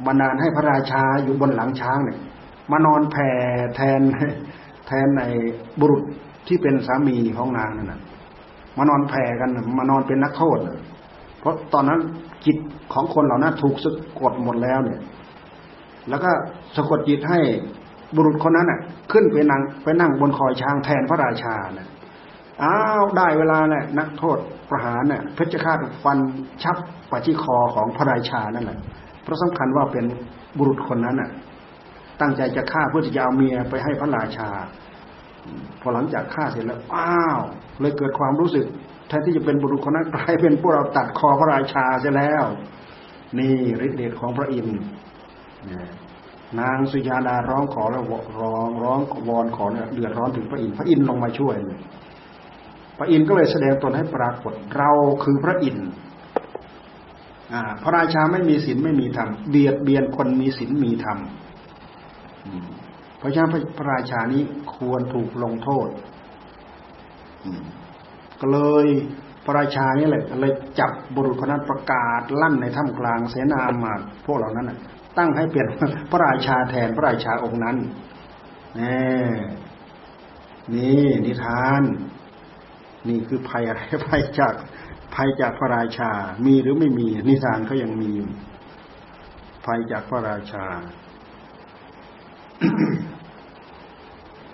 บันดาลให้พระราชาอยู่บนหลังช้างเนี่ยมานอนแผ่แทนแทนในบุรุษที่เป็นสามีของนางนั่นน่ะมานอนแผ่กันมานอนเป็นนักโทษ เพราะตอนนั้นจิตของคนเหล่านั้นถูกสะกดหมดแล้วเนี่ย แล้วก็สะกดจิตให้บุรุษคนนั้นน่ะ ขึ้นไปนั่งไปนั่งบนคอยช้างแทนพระราชาน่ะอ้าวได้เวลาแหละนักโทษประหารเนี่ยเพชฌฆาตฟันชับปะที่คอของพระราชานั่นแหละเพราะสำคัญว่าเป็นบุรุษคนนั้นน่ะ ตั้งใจจะฆ่าเพื่อจะเอาเมียไปให้พระราชา พอหลังจากฆ่าเสร็จแล้วอ้าว เลยเกิดความรู้สึก ทนที่จะเป็นบุรุษคนนั้นกลายเป็นพวกเราตัดคอพระราชาเสียแล้ว นี่ฤทธิ์เดชของพระอินทร์นางสุญาดาร้องขอแล้วร้องร้องวอนขอเนี่ยเดือดร้อนถึงพระอินทร์พระอินทร์ลงมาช่วยพระอินทร์ก็เลยแสดงตนให้ปรากฏเราคือพระอินทร์พระราชาไม่มีศีลไม่มีธรรมเบียดเบียนคนมีศีลมีธรรมเพราะฉะนั้นพระราชานี้ควรถูกลงโทษ ก็เลยพระราชานี่แหละเลยจับบุรุษคนนั้นประกาศลั่นในถ้ำกลางเสนามาพวกเหล่านั้นตั้งให้เปลี่ยนพระราชาแทนพระราชาองค์นั้นนี่นี่นิทาน นี่คือภัยอะไรภัยจากภัยจากพระราชา มีหรือไม่มี นิทานเขายังมีภัยจากพระราชา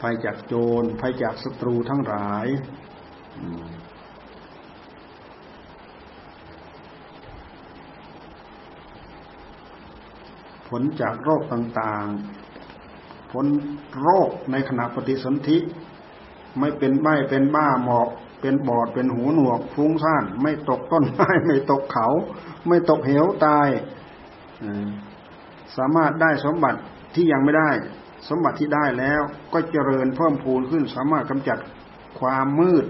ภัยจากโจรภัยจากศัตรูทั้งหลาย ผลจากโรคต่างๆ ผลโรคในขณะปฏิสนธิไม่เป็นใบเป็นบ้าหมอก เป็นบอดเป็นหูหนวก ฟุ้งซ่าน ไม่ตกต้นไม้ไม่ตกเขา ไม่ตกเหวตายสามารถได้สมบัติที่ยังไม่ได้ สมบัติที่ได้แล้วก็เจริญเพิ่มพูนขึ้นสามารถกำจัดความมืด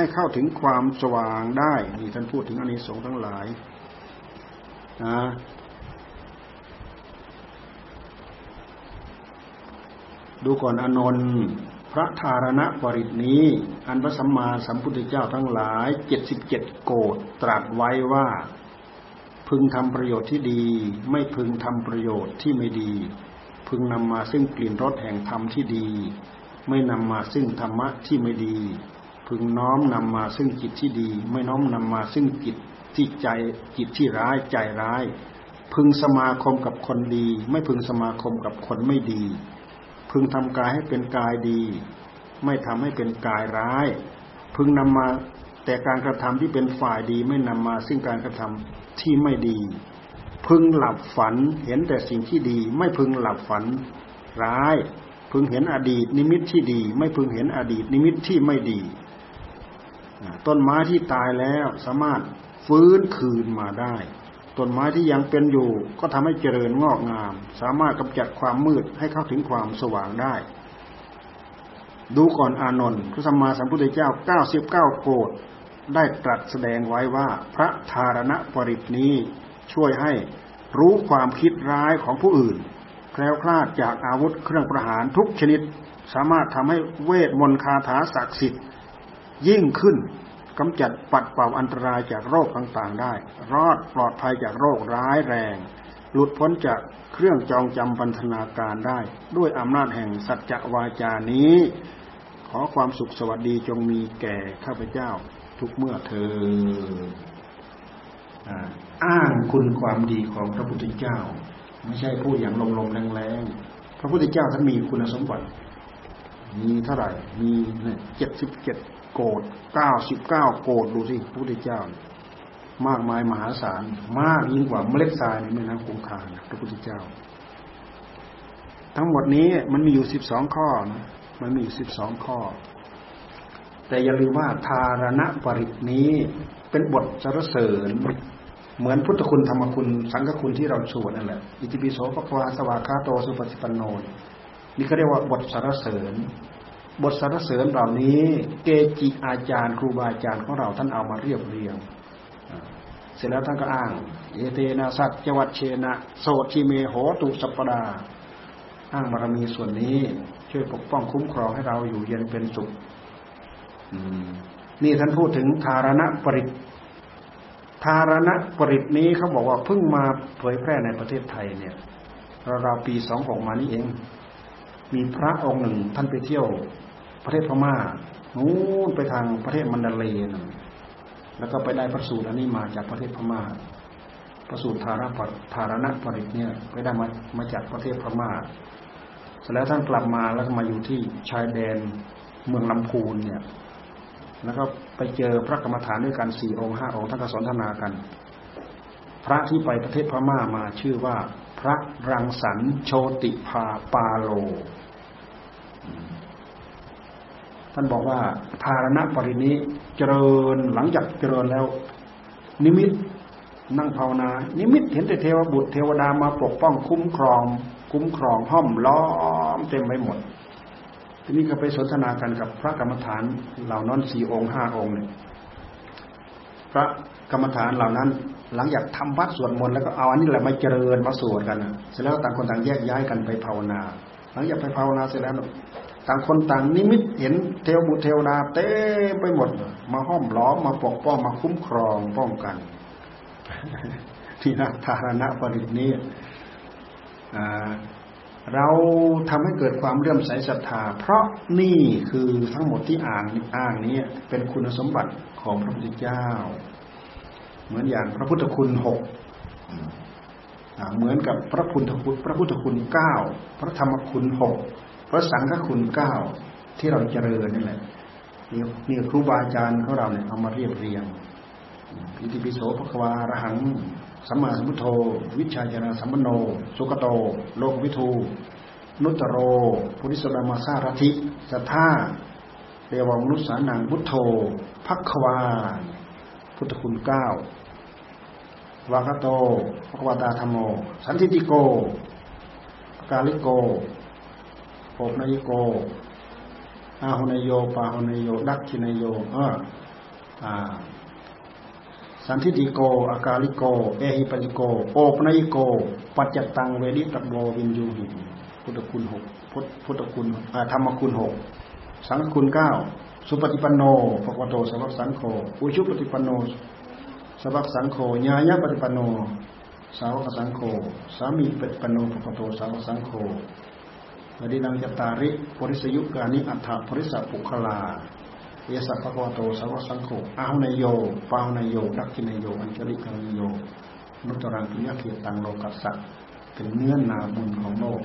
ให้เข้าถึงความสว่างได้ นี่ท่านพูดถึงอนิสงส์ทั้งหลายนะดูก่อนอนนท์พระธารณปริตนี้ อันพระสัมมาสัมพุทธเจ้าทั้งหลายเจ็ดสิบเจ็ดโกดตรัสไว้ว่า พึงทำประโยชน์ที่ดี ไม่พึงทำประโยชน์ที่ไม่ดี พึงนำมาซึ่งกลิ่นรสแห่งธรรมที่ดี ไม่นำมาซึ่งธรรมะที่ไม่ดี พึงน้อมนำมาซึ่งจิตที่ดี ไม่น้อมนำมาซึ่งจิตที่ใจจิตที่ร้ายใจร้าย พึงสมาคมกับคนดี ไม่พึงสมาคมกับคนไม่ดี พึงทำกายให้เป็นกายดี ไม่ทำให้เป็นกายร้าย พึงนำมาแต่การกระทำที่เป็นฝ่ายดีไม่นำมาซึ่งการกระทำที่ไม่ดี พึงหลับฝันเห็นแต่สิ่งที่ดี ไม่พึงหลับฝันร้าย พึงเห็นอดีตนิมิตที่ดี ไม่พึงเห็นอดีตนิมิตที่ไม่ดี ต้นไม้ที่ตายแล้วสามารถฟื้นคืนมาได้ ต้นไม้ที่ยังเป็นอยู่ ก็ทำให้เจริญงอกงาม สามารถกำจัดความมืดให้เข้าถึงความสว่างได้ ดูก่อนอานนท์พระสัมมาสัมพุทธเจ้าเก้าสิบเก้าโกดได้ตรัสแสดงไว้ว่าพระธารณปริตนี้ช่วยให้รู้ความคิดร้ายของผู้อื่น แคล้วคลาดจากอาวุธเครื่องประหารทุกชนิด สามารถทำให้เวทมนต์คาถาศักดิ์สิทธิ์ ยิ่งขึ้นกำจัดปัดเป่าอันตรายจากโรคต่างๆได้ รอดปลอดภัยจากโรคร้ายแรง หลุดพ้นจากเครื่องจองจำบันธนาการได้ ด้วยอำนาจแห่งสัจจวาจานี้ ขอความสุขสวัสดีจงมีแก่ข้าพเจ้า ทุกเมื่อเธออ้างคุณความดีของพระพุทธเจ้า ไม่ใช่พูดอย่างลมๆแรงๆพระพุทธเจ้าท่านมีคุณสมบัติ มีเท่าไหร่ มีเจ็ดสิบเจ็ด โกดเก้าสิบเก้าโกดดูสิพระพุทธเจ้า มากมายมหาศาล มากยิ่งกว่าเมล็ดทรายในแม่น้ำคงคาพระพุทธเจ้า ทั้งหมดนี้มันมีอยู่สิบสองข้อนะมันมีอยู่สิบสองข้อ แต่อย่าลืมว่าทารณปริตนี้เป็นบทสรรเสริญเหมือนพุทธคุณธรรมคุณ สังฆคุณที่เราสวดนั่นแหละอิติปิโสภควาสวาคาโตสุปฏิปันโนนี่ก็เรียกว่าบทสรรเสริญ บทสรรเสริญเหล่านี้ เกจิอาจารย์ ครูบาอาจารย์ของเราท่านเอามาเรียบเรียงเสร็จแล้วท่านก็อ้างเอเตนะสัจจวัตเชนะโสชิเมโหตุสัปดาอ้างบารมีส่วนนี้ ช่วยปกป้องคุ้มครองให้เราอยู่เย็นเป็นสุขนี่ท่านพูดถึงธารณปริตธารณปริตนี้เขาบอกว่าเพิ่งมาเผยแพร่ในประเทศไทยเนี่ยเราปีสองหกมานี้เอง มีพระองค์หนึ่งท่านไปเที่ยว ประเทศพม่านู้นไปทางประเทศมันดาเลนแล้วก็ไปได้พระสูตรอันนี้มาจากประเทศพม่าพระสูตรธารณธารณปริตเนี่ยไปได้มามาจากประเทศพม่าเสร็จแล้วท่านกลับมาแล้วก็มาอยู่ที่ชายแดนเมืองลำพูนเนี่ยแล้วก็ไปเจอพระกรรมฐานด้วยกันสี่องค์ห้าองค์ท่านก็สนทนากัน พระที่ไปประเทศพม่ามาชื่อว่า พระรังสรรโชติภาปาโลานบอกว่าภารณะปรินี้เจริญหลังจากเจริญแล้ว นิมิตนั่งภาวนา นิมิตเห็นแต่เทวบุตรเทวดามาปกป้องคุ้มครอง คุ้มครองห้อมล้อมเต็มไปหมด ทีนี้ก็ไปสนทนากันกับพระกรรมฐานเหล่านั้นสี่องค์ห้าองค์เนี่ยพระกรรมฐานเหล่านั้น หลังจากทำวัดสวดมนต์แล้วก็เอาอันนี้แหละมาเจริญมาสวดกันเสร็จแล้วต่างคนต่างแยกย้ายกันไปภาวนา หลังจากไปภาวนาเสร็จแล้ว ต่างคนต่างนิมิตเห็นเทวบุตรเทวดาเต้ไปหมด มาห้อมล้อมมาปกป้องมาคุ้มครองป้องกัน ที่นักธารณะปริตนี้เราทำให้เกิดความเรื่อมใสศรัทธา เพราะนี่คือทั้งหมดที่อ่านอ้างนี้เป็นคุณสมบัติของพระพุทธเจ้า เหมือนอย่างพระพุทธคุณหกเหมือนกับพระพุทธคุณพระพุทธคุณเก้าพระธรรมคุณหก พระสังฆคุณเก้าที่เราเจริญนี่แหละนี่นี่ครูบาอาจารย์ของเราเนี่ยเอามาเรียบเรียงอิติปิโสภควาระหังสัมมาสัมพุทโธ วิชาจนะสัมปโน สุกโต โลกวิทูนุตโรปุริสดามาสารธิสัทธาเรวังนุสานังพุทโธพักควา พุทธคุณเก้าวากโตภควตาธรรมโม สันติติโก กาลิโก โอบนายโกอาหุนายโยปาหุนายโยดักขินายโยเออสันทิติโก อกาลิโก เอหิปัสสิโก โอปนยิโก ปัจจัตตังเวทิตัพโพ วิญญูหิพุทธคุณหกพุทธคุณธรรมคุณหกสังฆคุณเก้าสุปฏิปันโนภควโต สาวกสังโฆอุชุปฏิปันโน สาวกสังโฆญายปฏิปันโน สาวกสังโฆสามีจิปฏิปันโนภควโตสาวกสังโฆ ยทิทัง จัตตาริ ปุริสยุคานิอัฏฐ ปุริสปุคคลาเยสัพพะโตสาวสังโฆอาหุนโยปาหุนโยดักขินโย อัญชลิกังโย นุตรังปิญญเขตังโลกัสสะเป็นเนื้อนาบุญของโลก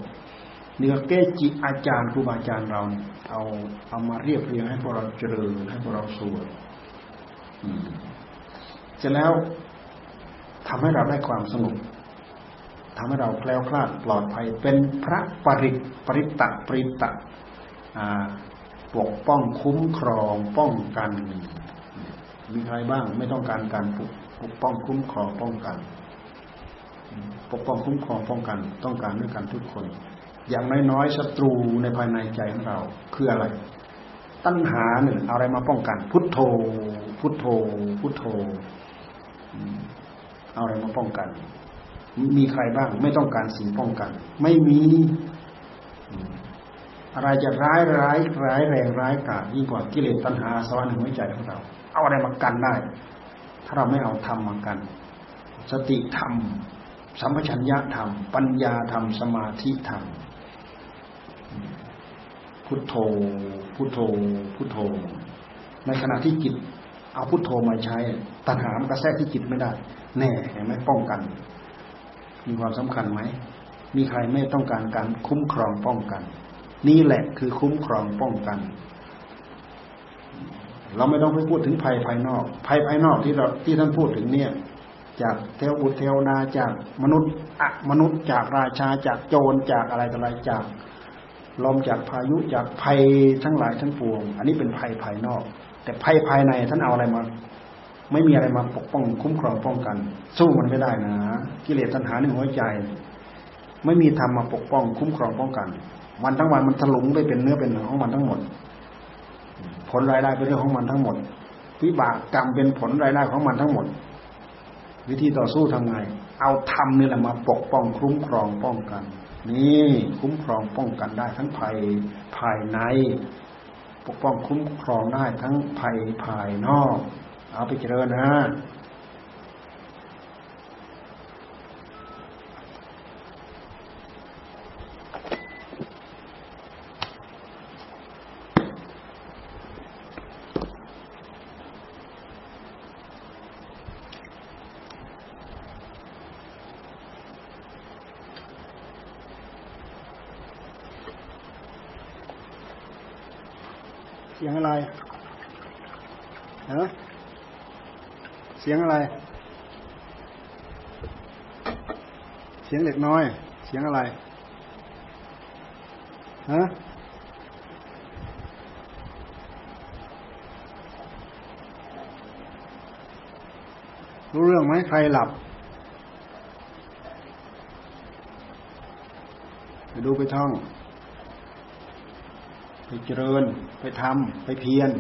เนื้อเกจิอาจารย์ครูบาอาจารย์เราเอาเอามาเรียบเรียงให้พวกเราเจริญให้พวกเราสวดจะแล้วทำให้เราได้ความสงบ ทำให้เราแคล้วคลาดปลอดภัย เป็นพระปริตปริตตะปริตะปกป้องคุ้มครองป้องกัน มีใครบ้าง ไม่ต้องการการปกป้องคุ้มครองป้องกัน ปกป้องคุ้มครองป้องกัน ต้องการด้วยกันทุกคน อย่างน้อยๆศัตรูในภายในใจของเรา คืออะไร ตัณหาหนึ่งอะไรมาป้องกัน พุทโธ พุทโธ พุทโธ เอาอะไรมาป้องกัน มีใครบ้าง ไม่ต้องการสิ่งป้องกัน ไม่มีอะไรจะร้ายร้ายร้ายแรงร้ายกาจยิ่งกว่ากิเลสตัณหาสวรรค์ในหัวใจของเรา เอาอะไรมากันได้ ถ้าเราไม่เอาธรรมมากัน สติธรรมสัมปชัญญะธรรม ปัญญาธรรม สมาธิธรรม พุทโธ พุทโธ พุทโธ ในขณะที่จิต เอาพุทโธมาใช้ ตัณหามันกระแทกที่จิตไม่ได้ แน่เห็นไหมป้องกัน มีความสำคัญไหม มีใครไม่ต้องการการคุ้มครองป้องกัน นี่แหละคือคุ้มครองป้องกัน เราไม่ต้องไปพูดถึงภัยภายนอก ภัยภายนอกที่เราที่ท่านพูดถึงเนี่ย จากเทวบุตรเทวนาจากมนุษย์อะมนุษย์จากราชาจากโจรจากอะไรต่ออะไรจากลมจากพายุจากภัยทั้งหลายทั้งปวง อันนี้เป็นภัยภายนอก แต่ภัยภายในท่านเอาอะไรมา ไม่มีอะไรมาปกป้องคุ้มครองป้องกัน สู้มันไม่ได้นะ กิเลสตัณหาในหัวใจ ไม่มีธรรมมาปกป้อง คุ้มครองป้องกันวันทั้งวันมันถลุงไปเป็นเนื้อเป็นหนังของมันทั้งหมด ผลรายได้เป็นเรื่องของมันทั้งหมดวิบากกรรมเป็นผลรายได้ของมันทั้งหมด วิธีต่อสู้ทำไง เอาธรรมนี่แหละมาปกป้องคุ้มครองป้องกัน นี่คุ้มครองป้องกันได้ทั้งภัยภายใน ปกป้องคุ้มครองได้ทั้งภัยภายนอก เอาไปเจริญนะเสียงอะไรฮะ เสียงอะไร เสียงเด็กน้อย เสียงอะไรฮะรู้เรื่องไหมใครหลับ ไปดูไปท่อง ไปเจริญ ไปทำ ไปเพียร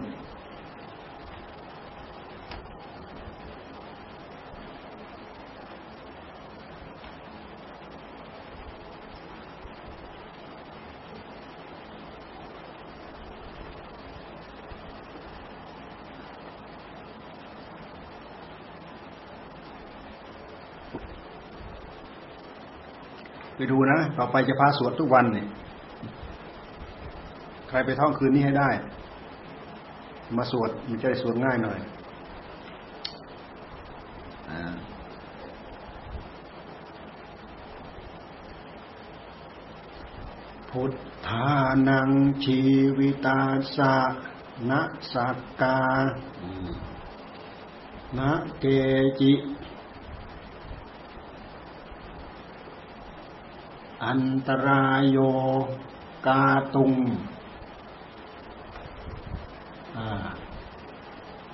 ดูนะ ต่อไปจะพาสวดทุกวันเนี่ยครไปท่องคืนนี้ให้ได้ มาสวดมันจะได้สวดง่ายหน่อยพุทธานังชีวิตาสะนะสักกานะเกจิ อันตรายโย กาตุง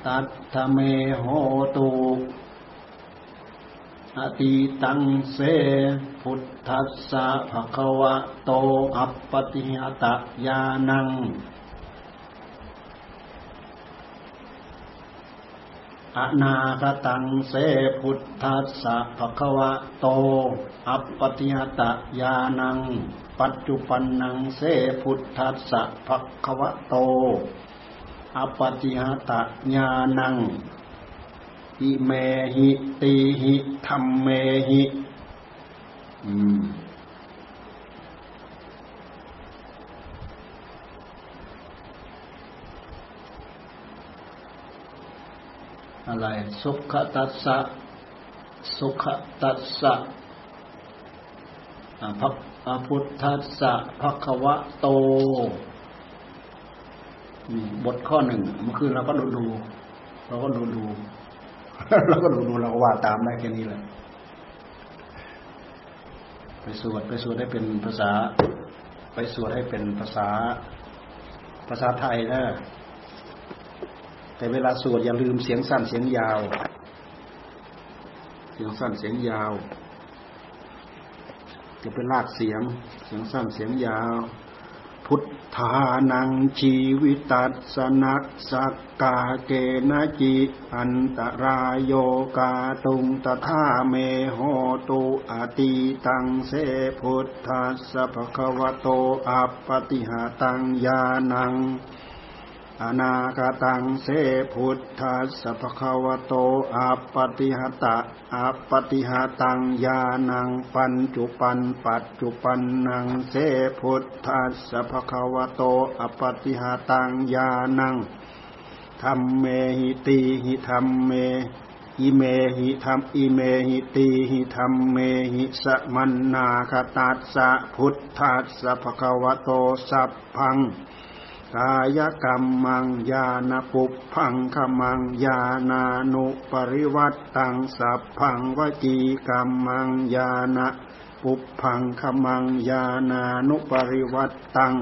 ตัตถเมโหตุอติตังเส พุทธัสสะภะคะวะโต อัปปติหตะยานัง อนาคตังเสพุทธัสสะภควะโต อัปปติหตะยานัง ปัจจุปันนังเสพุทธัสสะภควะโตอปฏิหตะญาณัง อิเมหิตีหิธรรมเมหิ อืม อะไร สุขตัสสะสุขตัสสะพระพุทธัสสะภควะโตบทข้อหนึ่งมื่อคืนเราก็ดูดู เราก็ดูดูเราก็ดูดูเราก็ว่าตามได้แค่นี้แหละไปสวดไปสวดให้เป็นภาษา ไปสวดให้เป็นภาษา ภาษาไทยนะ แต่เวลาสวดอย่าลืมเสียงสั้นเสียงยาว เสียงสั้นเสียงยาวจะเป็นลากเสียง เสียงสั้นเสียงยาว พุทธานังชีวิตัสนักสักกาเกนะจิอันตรายโยกาตุงตถาเมโหตุอติตังเสพุทธัสสะภะคะวะโตอัปปติหาตังญาณัง อนาคตังเสพุทธัสสะภะควโตอัปปติหตะอัปปติหตังญาณังปัญจุปันปัจจุปันนังเสพุทธัสสะภะควโตอัปปติหตังญาณังธรรมเมหิตีหิธรรมเมอิเมหิธรรมอิเมหิตีหิธรรมเมหิสมันนาคตัสสะพุทธัสสะภะควโตสัพพัง กายกรรมังญาณปุพังขมังญาณานุปริวัตตังสัพพังวจีกรรมังญาณปุพังขมังญาณานุปริวัตตัง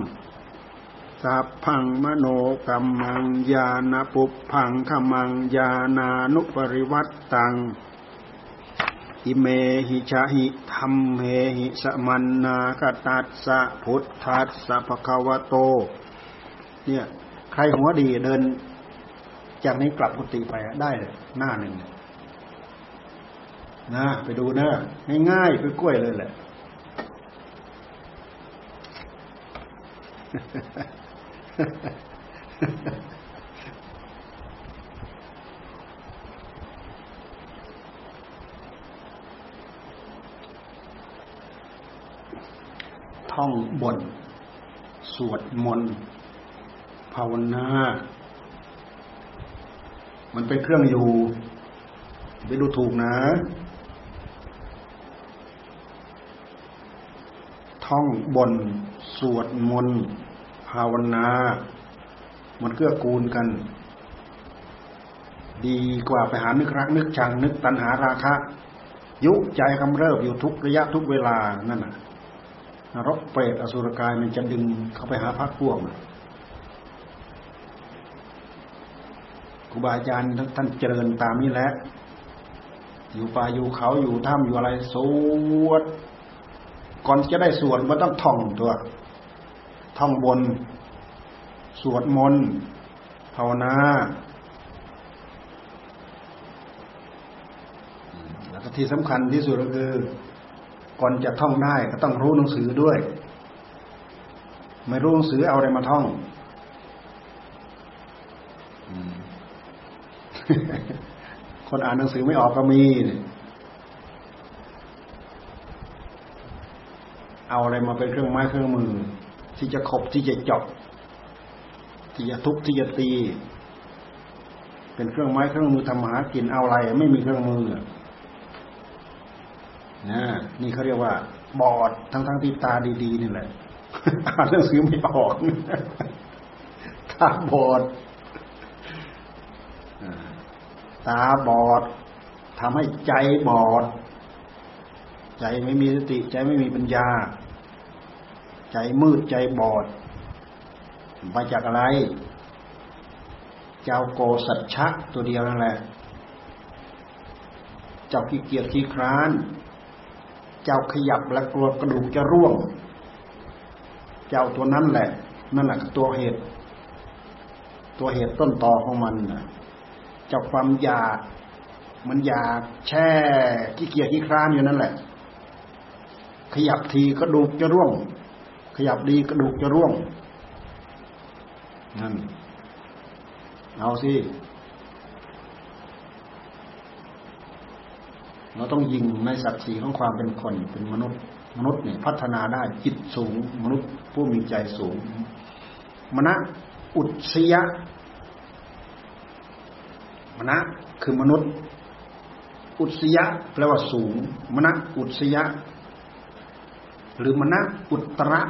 สัพพังมโนกรรมังญาณปุพังขมังญาณานุปริวัตตังอิเมหิชาหิธรรมเมหิสมันนาคตัสสะพุทธัสสะภะคะวะโต เนี่ย ใครหัวดีเดิน จากนี้กลับกุฏิไปได้เลยหน้าหนึ่งนะไปดูนะง่ายๆคือกล้วยเลยแหละท่องบน สวดมนต์ ภาวนา มันเป็นเครื่องอยู่ไปดูถูกนะ ท่องบน สวดมนต์ภาวนา มันเกื้อกูลกัน ดีกว่าไปหานึกรัก นึกชัง นึกตัณหาราคะ ยุใจกำเริบอยู่ทุกระยะทุกเวลานั่นน่ะนรกเปรตอสุรกายมันจะดึงเข้าไปหาพักพวกค รูบาอาจารย์ท่านเจริญตามนี้แหละอยู่ป่าอยู่เขาอยู่ถ้ำอยู่อะไรสวด ก่อนจะได้สวดมันต้องท่องตัว ท่องบน สวดมนต์ภาวนาแล้วก็ที่สำคัญที่สุดก็คือ ก่อนจะท่องได้ก็ต้องรู้หนังสือด้วย ไม่รู้หนังสือเอาอะไรมาท่อง คนอ่านหนังสือไม่ออกก็มี เอาอะไรมาเป็นเครื่องไม้เครื่องมือ ที่จะขบที่จะจบที่จะทุบที่จะตี เป็นเครื่องไม้เครื่องมือทำหากินเอาอะไร ไม่มีเครื่องมือนะนี่เขาเรียกว่า บอดทั้งทั้งที่ตาดีๆนี่แหละอ่านหนังสือไม่ออกตาบอด ตาบอดทำให้ใจบอด ใจไม่มีสติ ใจไม่มีปัญญา ใจมืดใจบอดมาจากอะไร เจ้าโกสัจฉะตัวเดียวนั่นแหละ เจ้าขี้เกียจขี้คร้าน เจ้าขยับและกลัวกระดูกจะร่วง เจ้าตัวนั้นแหละ นั่นแหละตัวเหตุ ตัวเหตุต้นตอของมันนะ จากความอยาก มันอยากแช่ขี้เกียจขี้คร้านอยู่นั่นแหละ ขยับทีกระดูกจะร่วง ขยับดีกระดูกจะร่วงนั่นเอาสิเราต้องยิงในศักดิ์ศรีของความเป็นคนเป็นมนุษย์ มนุษย์เนี่ยพัฒนาได้จิตสูง มนุษย์ผู้มีใจสูงมณะอุตสยะ มณะคือมนุษย์ อุตสยะแปลว่าสูง มณะอุตสยะ หรือมณะอุตระ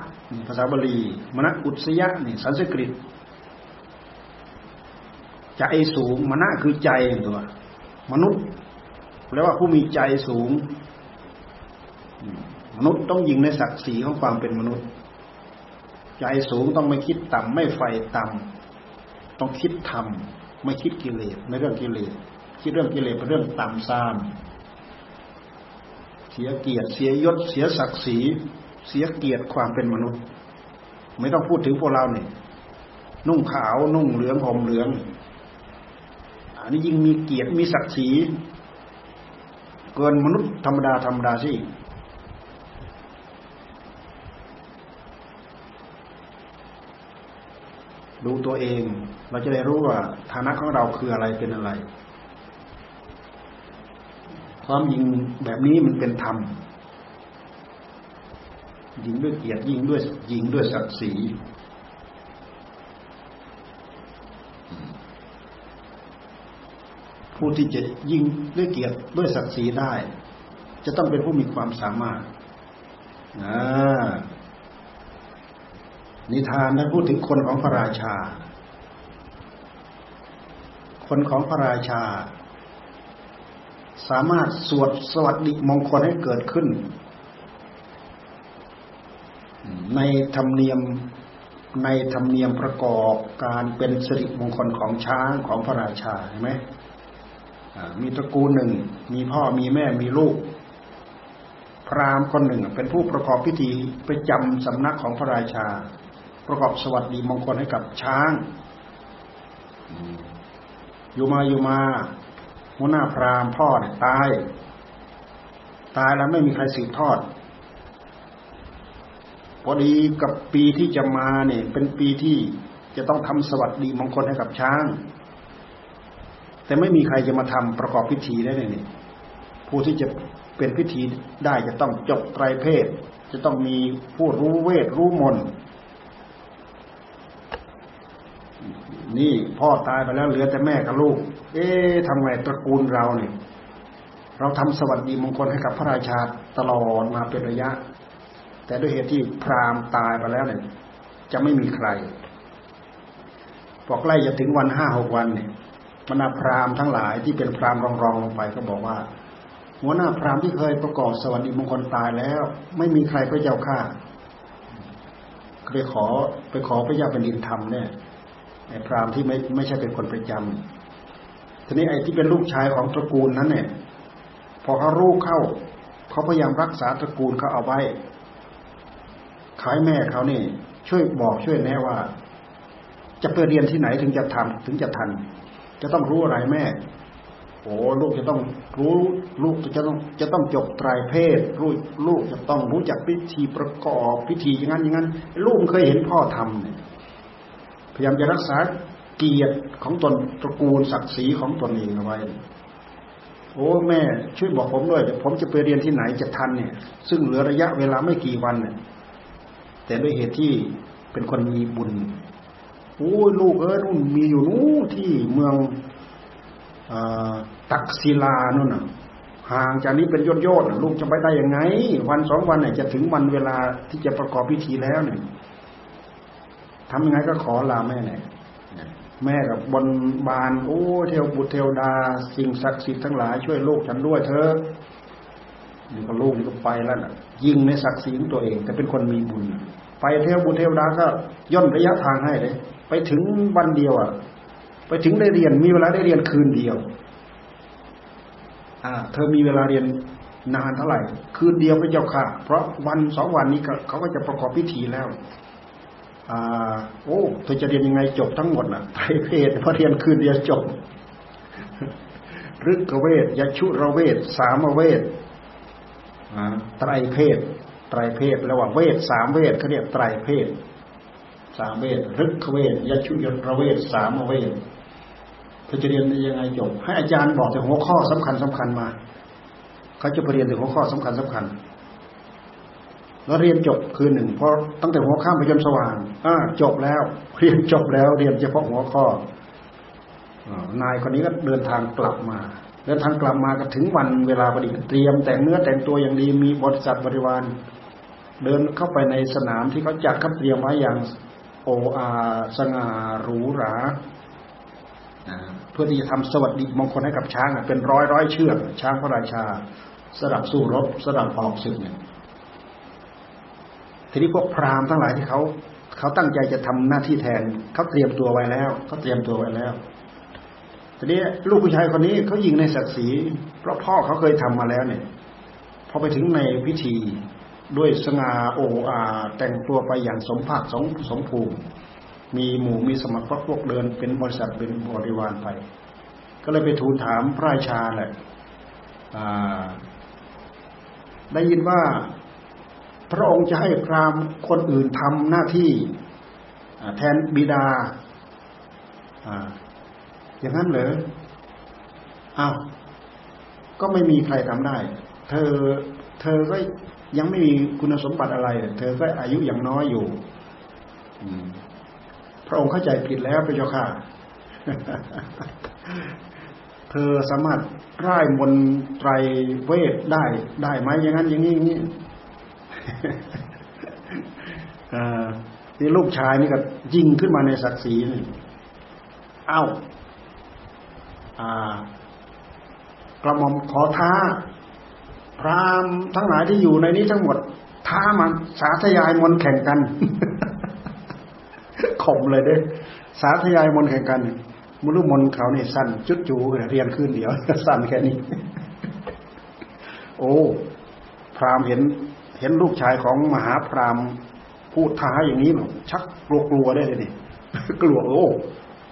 ภาษาบาลีมณะอุตสยะนี่สันสกฤตใจสูงมณะคือใจตัวมนุษย์แปลว่าผู้มีใจสูง มนุษย์ต้องยิงในศักดิ์ศรีของความเป็นมนุษย์ ใจสูงต้องไม่คิดต่ำไม่ไฟต่ำต้องคิดทำ ไม่คิดกิเลสไม่เรื่องกิเลสคิดเรื่องกิเลสเป็นเรื่องต่ำซามสียเกียรติเสียยศเสียศักดิ์ศรีเสียเกียรติความเป็นมนุษย์ ไม่ต้องพูดถึงพวกเราเนี่ยนุ่งขาวนุ่งเหลืองห่มเหลือง อันนี้ยิ่งมีเกียรติมีศักดิ์ศรีเกินมนุษย์ธรรมดาธรรมดาสิ ดูตัวเอง เราจะได้รู้ว่าฐานะของเราคืออะไรเป็นอะไร ความยิงแบบนี้มันเป็นธรรมยิงด้วยเกียรติยิงด้วยยิงด้วยศักดิ์ศรีผู้ที่จะยิงด้วยเกียรติด้วยศักดิ์ศรีได้ จะต้องเป็นผู้มีความสามารถ นิทานนั้นพูดถึงคนของพระราชา คนของพระราชา สามารถสวดสวัสดิมงคลให้เกิดขึ้น ในธรรมเนียมในธรรมเนียมประกอบการเป็นสิริมงคลของช้างของพระราชาเห็นไหมมีตระกูลหนึ่ง มีพ่อมีแม่มีลูก พราหมณ์คนหนึ่งเป็นผู้ประกอบพิธีไปจำสำนักของพระราชา ประกอบสวัสดีมงคลให้กับช้างอยู่มาอยู่มาหัวหน้าพราหมณ์พ่อเนี่ยตาย ตายแล้วไม่มีใครสืบทอด พอดีกับปีที่จะมาเนี่ย เป็นปีที่จะต้องทำสวัสดีมงคลให้กับช้าง แต่ไม่มีใครจะมาทำประกอบพิธีได้เลยนี่ผู้ที่จะเป็นพิธีได้จะต้องจบไตรเพศ จะต้องมีผู้รู้เวทรู้มน นี่พ่อตายไปแล้วเหลือแต่แม่กับลูก เอ๊ะทำไงตระกูลเราเนี่ยเราทำสวัสดีมงคลให้กับพระราชาตลอดมาเป็นระยะ แต่ด้วยเหตุที่พราหมณ์ตายไปแล้วเนี่ยจะไม่มีใครพอใกล้จะถึงวันห้าหกวันเนี่ยบรรดาพราหมณ์ทั้งหลายที่เป็นพราหมณ์รองๆลงไปก็บอกว่า หัวหน้าพราหมณ์ที่เคยประกอบสวัสดิมงคลตายแล้ว ไม่มีใครพระเจ้าข้าไปขอไปขอพระเจ้าแผ่นดินทำเนี่ย ไอ้พราหมณ์ที่ไม่ไม่ใช่เป็นคนประจำทีนี้ไอ้ที่เป็นลูกชายของตระกูลนั้นเนี่ย พอเขารู้เข้า เขาพยายามรักษาตระกูลเขาเอาไว้ขายแม่เขานี่ ช่วยบอกช่วยแนะว่า จะไปเรียนที่ไหนถึงจะทำถึงจะทัน จะต้องรู้อะไรแม่โอ้ลูกจะต้องรู้ลูกจะต้องจะต้องจบไตรเพศลูกลูกจะต้องรู้จักพิธีประกอบพิธีอย่างนั้นอย่างนั้น ลูกเคยเห็นพ่อทำเนี่ย พยายามจะรักษาเกียรติของตนตระกูลศักดิ์ศรีของตนเองเอาไว้โอ้แม่ช่วยบอกผมด้วยผมจะไปเรียนที่ไหนจะทันเนี่ย ซึ่งเหลือระยะเวลาไม่กี่วันเนี่ยแต่ด้วยเหตุที่เป็นคนมีบุญโอ้ลูกเออนู่นมีอยู่นู้ที่เมืองอตักศิลานู่นน่ะ ห่างจากนี้เป็นยอดยอดลูกจะไปได้ยังไง วันสองวันเนี่ยจะถึงวันเวลาที่จะประกอบพิธีแล้วเนี่ย ทำยังไงก็ขอลาแม่เนี่ยแม่กับบนบานโอ้เทวบุตรเทวดา สิ่งศักดิ์สิทธิ์ทั้งหลายช่วยลูกฉันด้วยเถอะนี่ก็ลูกนี่ก็ไปแล้วน่ะยิงในศักดิ์ศรีของตัวเอง แต่เป็นคนมีบุญ ไปเทวบุตรเทวดาก็ย่นระยะทางให้เลย ไปถึงวันเดียวอะ ไปถึงได้เรียนมีเวลาได้เรียนคืนเดียว อ่า เธอมีเวลาเรียนนานเท่าไหร่ คืนเดียวพระเจ้าค่ะ เพราะวันสองวันนี้เขาก็จะประกอบพิธีแล้วอ่า โอ้เธอจะเรียนยังไงจบทั้งหมดน่ะไตรเพศพอเรียนคืนเดียวจบฤกเวทยชุระเวทสามเวทไตรเพศไตรเพศแล้วว่าเวทสามเวทเขาเรียกไตรเพศสามเวทรึกเวทยชุยระเวทสามเวทเธอจะเรียนยังไงจบ ให้อาจารย์บอกแต่หัวข้อสำคัญสำคัญมาเขาจะไปเรียนถึงหัวข้อสำคัญสำคัญ แล้วเรียนจบคืนหนึ่งเพราะตั้งแต่หัวข้ามไปจนสว่างอ่าจบแล้ว เรียนจบแล้วเรียนเฉพาะหัวข้อนายคนนี้ก็เดินทางกลับมาเดินทางกลับมาก็ถึงวันเวลาพอดีเตรียมแต่งเนื้อแต่งตัวอย่างดีมีบริษัทบริวารเดินเข้าไปในสนามที่เขาจัดคัดเตรียมไว้อย่างโออาสง่าหรูหราเพื่อที่จะทำสวัสดิมงคลให้กับช้างเป็นร้อยร้อยเชือกช้างพระราชาสดับสู้รบสดับออกศึกเนี่ย ทีนี้พวกพราหมณ์ทั้งหลายที่เขาเขาตั้งใจจะทำหน้าที่แทนเขาเตรียมตัวไว้แล้วเขาเตรียมตัวไว้แล้วทีนี้ลูกผู้ชายคนนี้เขายิงในศักดิ์ศรีเพราะพ่อเขาเคยทำมาแล้วเนี่ยพอไปถึงในพิธีด้วยสง่าโอ้อาแต่งตัวไปอย่างสมภาคสมสมภูมิ มีหมู่มีสมัครพวกเดินเป็นบริษัทเป็นบริวารไป ก็เลยไปทูลถามพระราชาแหละได้ยินว่า พระองค์จะให้พราหมณ์คนอื่นทำหน้าที่แทนบิดาอย่างนั้นเหรออ้าวก็ไม่มีใครทำได้ เธอ เธอก็ยังไม่มีคุณสมบัติอะไร เธอก็อายุอย่างน้อยอยู่พระองค์เข้าใจผิดแล้วพระเจ้าค่ะ เธอสามารถร่ายมนไตรเวทได้ได้ไหมอย่างนั้นอย่างนี้อย่างนี้ นี่ลูกชายนี่ก็ยิงขึ้นมาในศักดิ์ศรีนี่เอ้า อ่ากระหม่อมขอท้า พรามทั้งหลายที่อยู่ในนี้ทั้งหมด ท้ามันสาธยายมนแข่งกันข่มเลยเด้ สาธยายมนแข่งกันมุลุมนเขาเนี่สั้นจุดจูเรียนขึ้นเดียวสั้นแค่นี้ โอ้ พรามเห็น เห็นลูกชายของมหาพรามพูดท้าอย่างนี้ชักกลัวกลัวได้เลยนี่กลัวโอ้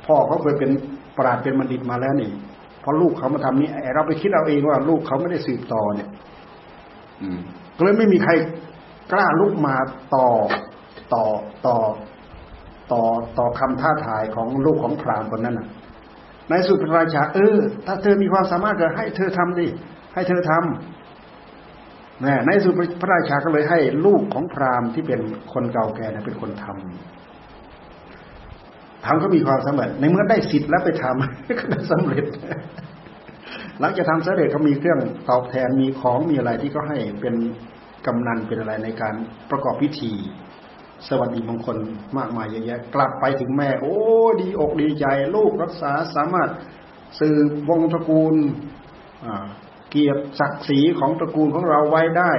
พ่อเขาเคยเป็นปราดเป็นบัณฑิตมาแล้วนี่พอลูกเขามาทำนี้เราไปคิดเอาเองว่า ลูกเขาไม่ได้สืบต่อเนี่ย อืมก็เลยไม่มีใครกล้าลุกมาต่อต่อต่อต่อต่อคำท้าทายของลูกของพรามคนนั้นน่ะในสุดพระราชาเออ ถ้าเธอมีความสามารถก็ให้เธอทำดิให้เธอทำ นะในสุดพระราชาก็เลยให้ลูกของพราหมณ์ที่เป็นคนเก่าแก่เป็นคนทำทำก็มีความสำเร็จ ในเมื่อได้สิทธิ์แล้วไปทำก็ได้สำเร็จ หลังจากทำสำเร็จเขามีเครื่องตอบแทนมีของมีอะไรที่ก็ให้เป็นกำนันเป็นอะไรในการประกอบพิธี สวัสดีมงคลมากมายเยอะแยะกลับไปถึงแม่ โอ้ ดีอกดีใจ ลูกรักษาสามารถสืบวงตระกูล เกียรติศักดิ์ศรีของตระกูลของเราไว้ได้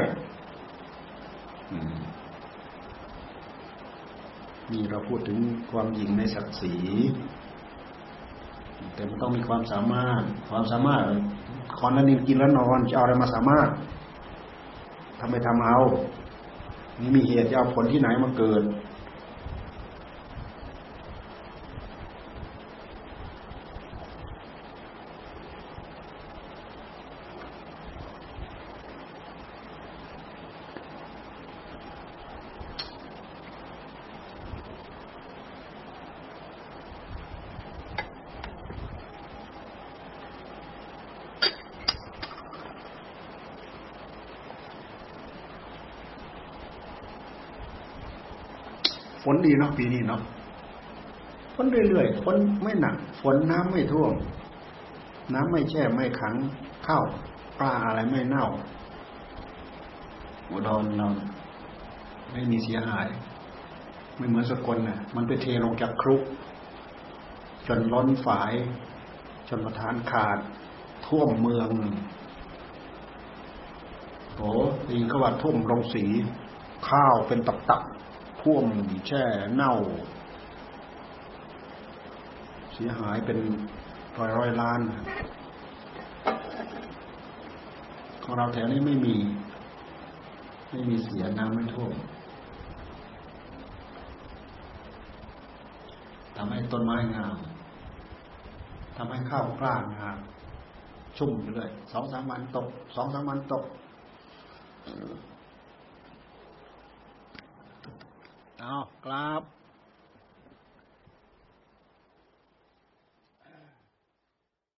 นี่เราพูดถึงความหญิงในศักดิ์ศรีแต่มันต้องมีความสามารถ ความสามารถคอนนั้นกินแล้วนอนจะเอาอะไรมาสามารถทำไปทำเอานี่มีเหตุจะเอาผลที่ไหนมาเกิด ฝน ดีเนาะปีนี้เนาะฝนเรื่อยๆฝนไม่หนัก ฝนน้ำไม่ท่วม น้ำไม่แช่ไม่ขังข้าวปลาอะไรไม่เน่าอุดรเราไม่มีเสียหาย ไม่เหมือนสกลน่ะ มันไปเทลงจากครุก จนล้นฝาย จนประทานขาด ท่วมเมืองโอ้ดีก็ว่าท่วมลงสี ข้าวเป็นตับ ท่วมแช่เน่า เสียหายเป็นร้อยร้อยล้าน ของเราแถวนี้ไม่มี ไม่มีเสียน้ำไม่ท่วมทำให้ต้นไม้งามทำให้ข้าวกล้างามชุ่มไปเลยสองสามวันตกสองสามวันตก เอากราบ